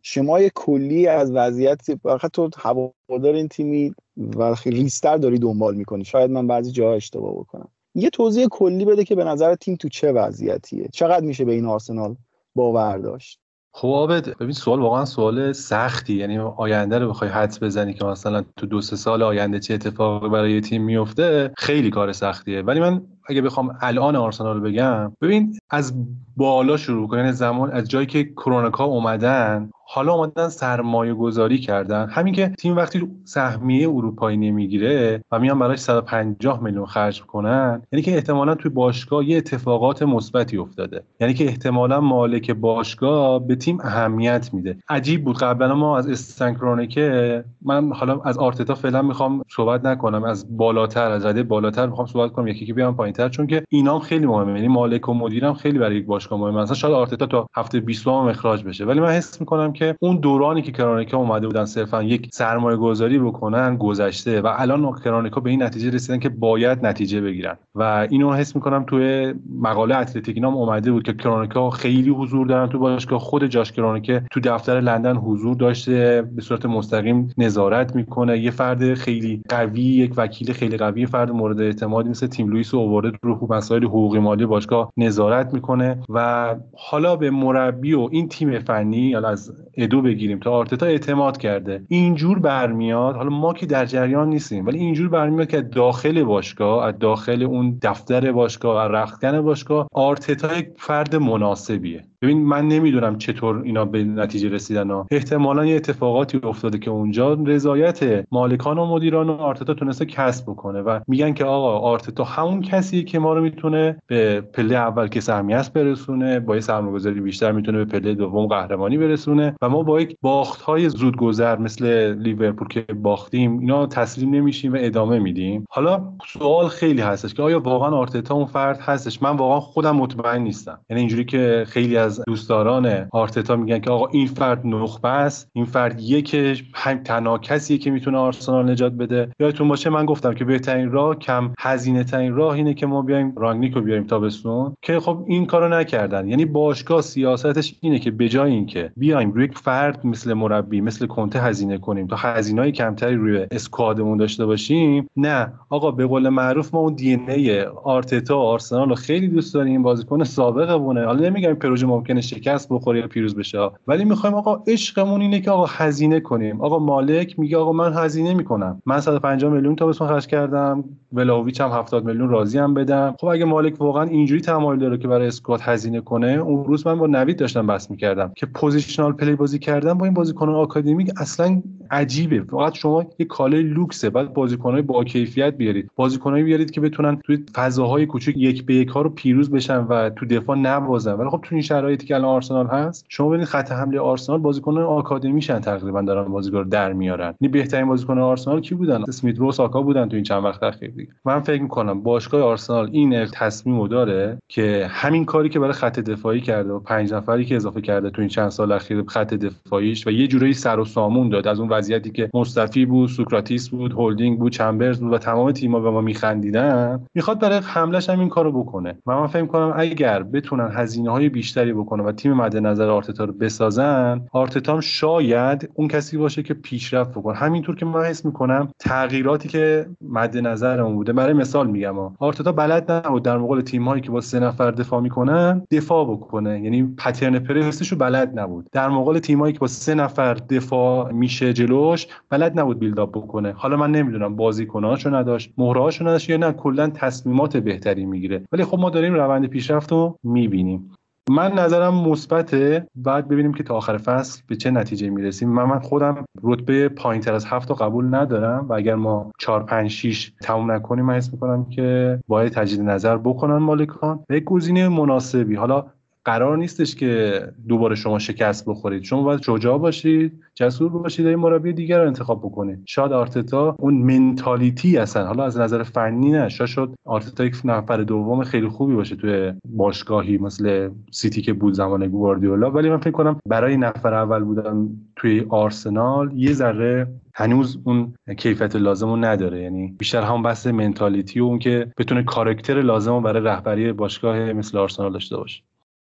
شمای کلی از وضعیت فقط تو هوادار این تیمی و ریستر داری دنبال می‌کنی. شاید من بعضی جاها اشتباه بکنم. یه توضیح کلی بده که به نظر تیم تو چه وضعیتیه؟ چقدر میشه به این آرسنال باور داشت؟ خب آبد ببین سوال واقعا سوال سختی. یعنی آینده رو بخوای حدس بزنی که مثلا تو دو سه سال آینده چه اتفاقی برای تیم میفته خیلی کار سختیه. ولی من اگه بخوام الان آرسنال بگم ببین از بالا شروع کنین یعنی زمان از جایی که کروناکا اومدن حالا اومدن سرمایه گذاری کردن. همین که تیم وقتی سهمیه اروپایی نمی‌گیره و میان براش 150 میلیون خرج کنن یعنی که احتمالا توی باشگاه یه اتفاقات مثبتی افتاده. یعنی که احتمالا مالک باشگاه به تیم اهمیت میده. عجیب بود. قبلا ما از استنکرونیکه من حالا از آرتتا فعلا می‌خوام صحبت نکنم. از بالاتر از رده بالاتر می‌خوام صحبت کنم. یکی که بیام پایینتر چون که اینام خیلی مهمه. یعنی مالک و مدیرم خیلی برای یک باشگاه مهمه. مثلا شاید آرتتا تا هفته 20 هم اخراج بشه. ولی من حس می‌کنم که اون دورانی که کرانیکا اومده بودن صرفا یک سرمایه گذاری بکنن گذشته و الان کرانیکا به این نتیجه رسیدن که باید نتیجه بگیرن. و اینو حس می‌کنم توی مقاله اتلتیک نام اومده بود که کرانیکا خیلی حضور دارن تو باشگاه. خود جاش کرانیکه تو دفتر لندن حضور داشته به صورت مستقیم نظارت می‌کنه. یه فرد خیلی قوی یک وکیل خیلی قوی فرد مورد اعتمادی مثل تیم لوئیس اوورد رو مسائل حقوقی مالی باشگاه نظارت می‌کنه و حالا به مربی و این تیم فنی یا از ادو بگیریم تا آرتتا اعتماد کرده. اینجور برمیاد حالا ما که در جریان نیستیم ولی اینجور برمیاد که داخل باشگاه از داخل اون دفتر باشگاه از رختکن باشگاه آرتتا یک فرد مناسبیه. ببین من نمی‌دونم چطور اینا به نتیجه رسیدن ها. احتمالا یه اتفاقاتی افتاده که اونجا رضایت مالکان و مدیران و آرتتا تونسته کسب بکنه و میگن که آقا آرتتا همون کسیه که ما رو می‌تونه به پله اول که سهمیه برسونه با یه سرمایه‌گذاری بیشتر می‌تونه به پله دوم قهرمانی برسونه و ما با یک باخت های زودگذر مثل لیورپول که باختیم اینا تسلیم نمیشیم و ادامه میدیم. حالا سوال خیلی هستش که آیا واقعا آرتتا اون فرد هستش؟ من واقعا خودم مطمئن نیستم. یعنی اینجوری که خیلی دوستداران آرتتا میگن که آقا این فرد نخبه است این فرد یک هم تنها کسیه که می‌تونه آرسنال نجات بده. یادتون باشه من گفتم که بهترین راه کم هزینه ترین راه اینه که ما بیایم رانگنیکو بیاریم تابستون. که خب این کارو نکردن. یعنی باشگاه سیاستش اینه که به جای اینکه بیایم روی یک فرد مثل مربی مثل کنته هزینه کنیم تا هزینه‌های کمتری روی اسکوادمون داشته باشیم نه. آقا به قول معروف ما اون دی ان ای آرتتا آرسنال رو خیلی دوست داریم بازیکن سابقمونه. حالا نمیگم پروژه ممکنه شکست بخوره یا پیروز بشه. ولی می‌خوایم آقا عشقمون اینه که آقا هزینه کنیم. آقا مالک میگه آقا من هزینه می‌کنم. من 150 میلیون تابستون خرج کردم. ولاهوویچ هم 70 میلیون راضی هم بدم. خب اگه مالک واقعا اینجوری تمایل داره که برای squad هزینه کنه اون روز من با نوید داشتم بحث می‌کردم که positional play بازی کردن با این بازیکن آکادمیک اصلا عجیبه. فقط شما یه کالای لوکسه. بعد بازیکنای با کیفیت بیارید. بازیکنایی بیارید که بتونن توی فضاهای کوچیک یک به یک ها رو پیروز بشن و تو دفاع نبازن. ولی خب تو این شرایطی که الان آرسنال هست شما ببینید خط حمله آرسنال بازیکن آکادمیشن تقریبا دارن بازیکن رو در میارن. یعنی بهترین بازیکن آرسنال کی بودن؟ اسمیت رو ساکا بودن تو این چند وقت اخیر دیگه. من فکر می‌کنم باشگاه آرسنال این تصمیم داره که همین کاری که برای خط دفاعی کرده و پنج نفری که اضافه کرده تو این چند سال اخیر خط دفاعیش و یه جورایی سر و سامون داد. از اون وضعیتی که مصطفی بود سوکراتیس بود هولدینگ بود چمبرز بود و تمام تیم‌ها به ما میخندیدن می‌خواد برای حملش هم این کارو بکنه. و من فکر کنم اگر بتونن هزینه های بیشتری بکنه و تیم مد نظر آرتتا رو بسازن آرتتا شاید اون کسی باشه که پیشرفت بکنه. همینطور که من حس می‌کنم تغییراتی که مد نظرمون بوده برای مثال میگم آرتتا بلد نبود در مقابل تیم هایی که با سه نفر دفاع می‌کنن دفاع بکنه. یعنی پترن پرسش رو بلد نبود. در مقابل تیمایی که با سه نفر دفاع میشه جلوش بلد نبود بیلداپ بکنه. حالا من نمی‌دونم بازیکناشو نداشت مهرهاشو نداشت یا نه کلا تصمیمات بهتری می‌گیره. ولی خب ما داریم روند پیشرفت رو می‌بینیم. من نظرم مثبته. بعد ببینیم که تا آخر فصل به چه نتیجه می‌رسیم. من, من خودم رتبه پایین تر از هفت رو قبول ندارم و اگر ما 4 5 6 تموم نکنیم من حس می‌کنم که باید تجدید نظر بکنن مالکان. به گزینه مناسبی. حالا قرار نیستش که دوباره شما شکست بخورید. شما باید شجاع باشید جسور باشید این مربی دیگر رو انتخاب بکنید. شاید آرتتا اون منتالیتی اصلا حالا از نظر فنی نه شاید آرتتا یک نفر دوم خیلی خوبی باشه توی باشگاهی مثل سیتی که بود زمان گواردیولا. ولی من فکر کنم برای نفر اول بودن توی آرسنال یه ذره هنوز اون کیفیت لازم رو نداره. یعنی بیشتر هم بحث منتالیتی و اون که بتونه کارکتر لازم رو برای رهبری باشگاه مثل آرسنال داشته باشه.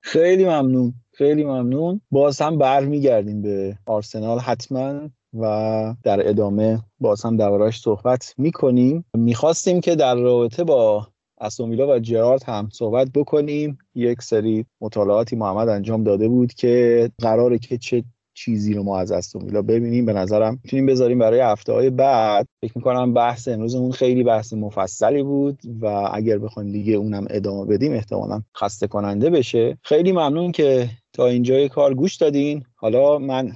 خیلی ممنون. خیلی ممنون. باز هم برمیگردیم به آرسنال حتما و در ادامه باز هم دربارهش صحبت می‌کنیم. می‌خواستیم که در رابطه با استومیلا و جرارد هم صحبت بکنیم. یک سری مطالعاتی محمد انجام داده بود که قراره که چه چیزی رو ما از استون ویلا ببینیم به نظرم می‌تونیم بذاریم برای هفته های بعد. فکر می‌کنم بحث امروزمون خیلی بحث مفصلی بود و اگر بخوایم دیگه اونم ادامه بدیم احتمالا خسته کننده بشه. خیلی ممنون که تا اینجای کار گوش دادین. حالا من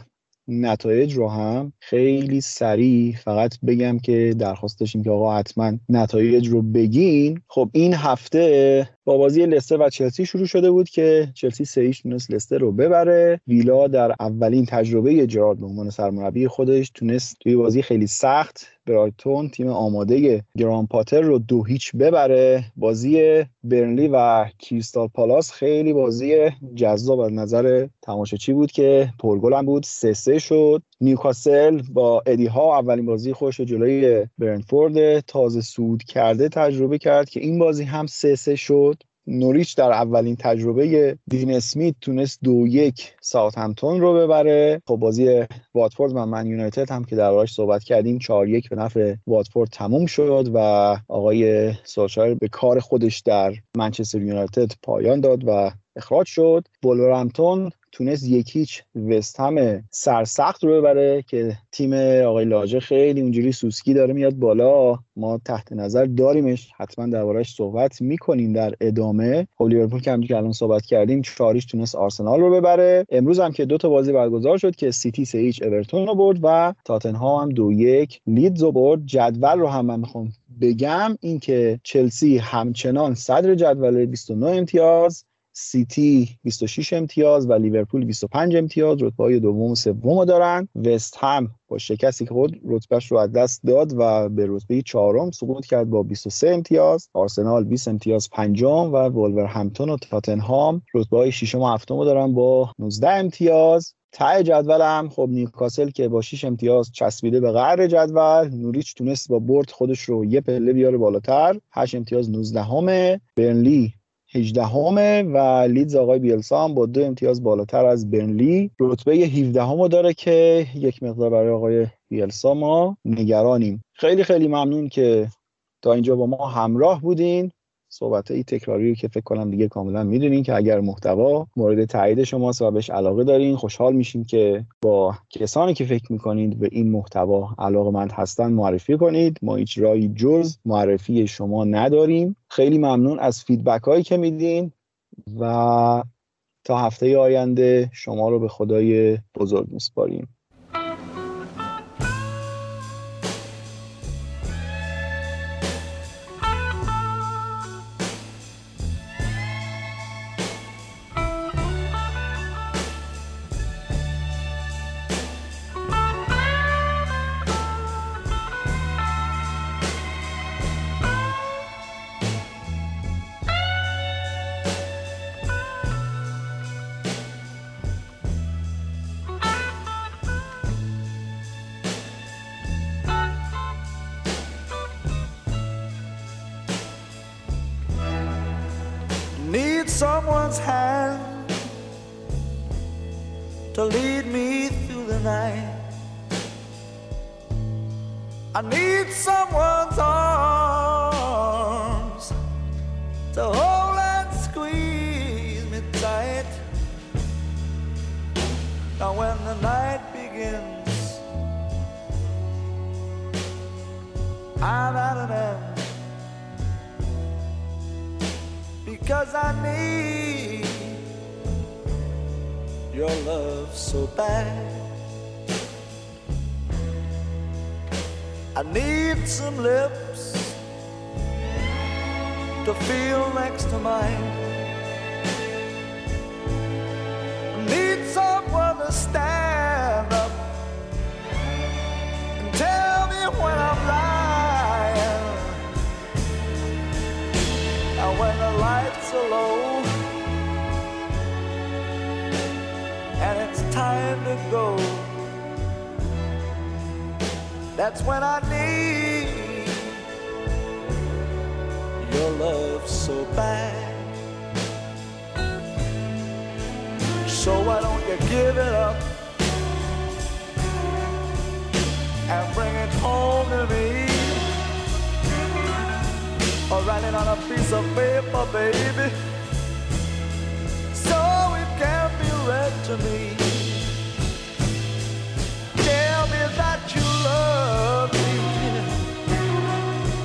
نتایج رو هم خیلی سریع فقط بگم که درخواست داشتیم که آقا حتما نتایج رو بگین. خب این هفته با بازی لستر و چلسی شروع شده بود که چلسی سه هیچ تونست لستر رو ببره. ویلا در اولین تجربه جرارد به عنوان سرمربی خودش تونست توی بازی خیلی سخت برایتون تیم آماده گران پاتر رو دو هیچ ببره. بازی برنلی و کریستال پالاس خیلی بازی جذاب از نظر تماشاچی بود که پرگل هم بود. سه سه شد. نیوکاسل با ادی ها اولین بازی خودش رو جلوی برنفورد تازه سود کرده تجربه کرد که این بازی هم سه سه شد. نوریچ در اولین تجربه دین اسمیت تونست دو یک ساوت همتون رو ببره. خب بازی واتفورد و من یونایتد هم که دربارش صحبت کردیم 4 یک به نفع واتفورد تموم شد و آقای سولشایر به کار خودش در منچستر یونایتد پایان داد و اخراج شد. بولورهمپتون تونست یکیچ وست هم سرسخت رو ببره که تیم آقای لاجه خیلی اونجوری سوسکی داره میاد بالا. ما تحت نظر داریمش. حتما دربارهش صحبت می‌کنیم در ادامه. خب لیورپول که که الان صحبت کردیم چاریش تونست آرسنال رو ببره. امروز هم که دو تا بازی برگزار شد که سیتی سه هیچ اورتون رو برد و تاتنهام هم دو یک لیدز رو برد. جدول رو هم من می‌خوام بگم اینکه چلسی همچنان صدر جدول 29 امتیاز. سیتی 26 امتیاز و لیورپول 25 امتیاز. رتبه های دوم و سوم دارن. وست هم با شکستی که خود رتبهش رو از دست داد و به رتبه چهارم سقوط کرد با 23 امتیاز. آرسنال 20 امتیاز پنجم و همتون و تاتنهام رتبه های ششم و هفتم دارن با 19 امتیاز. ته جدول هم خب نیوکاسل که با 6 امتیاز چسبیده به قهر جدول. نوریچ تونست با برد خودش رو یه پله بیاره بالاتر. 8 امتیاز 19 همه برنلی 18 همه و لیدز آقای بیلسا هم با دو امتیاز بالاتر از برنلی. رتبه 17 همو داره که یک مقدار برای آقای بیلسا ما نگرانیم. خیلی خیلی ممنون که تا اینجا با ما همراه بودین. صحبت ای تکراری که فکر کنم دیگه کاملا می‌دونین که اگر محتوا مورد تایید شماست و بهش علاقه دارین خوشحال میشیم که با کسانی که فکر می‌کنید به این محتوا علاقه مند هستن معرفی کنید. ما هیچ رایی جز معرفی شما نداریم. خیلی ممنون از فیدبک هایی که میدین و تا هفته آینده شما رو به خدای بزرگ میسپاریم. Time to go. That's when I need your love so bad. So why don't you give it up and bring it home to me? Or write it on a piece of paper, baby, so it can be read to me.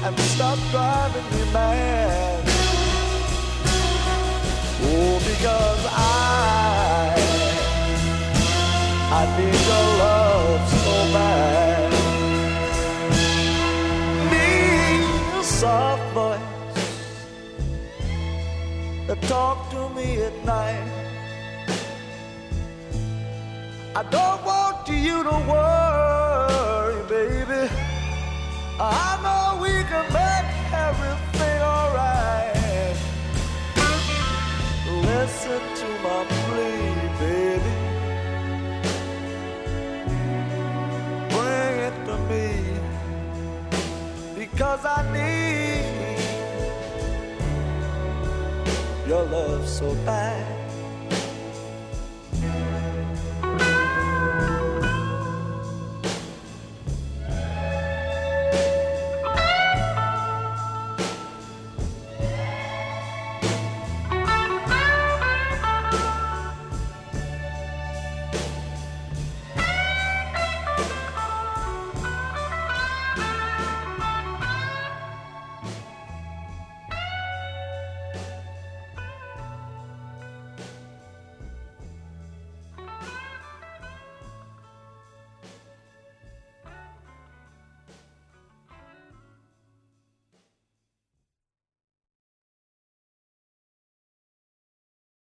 And stop driving me mad. Oh, because I, I need your love so bad. Need a soft voice that talk to me at night. I don't want you to worry, baby. I know make everything alright. Listen to my plea, baby. Bring it to me because I need your love so bad.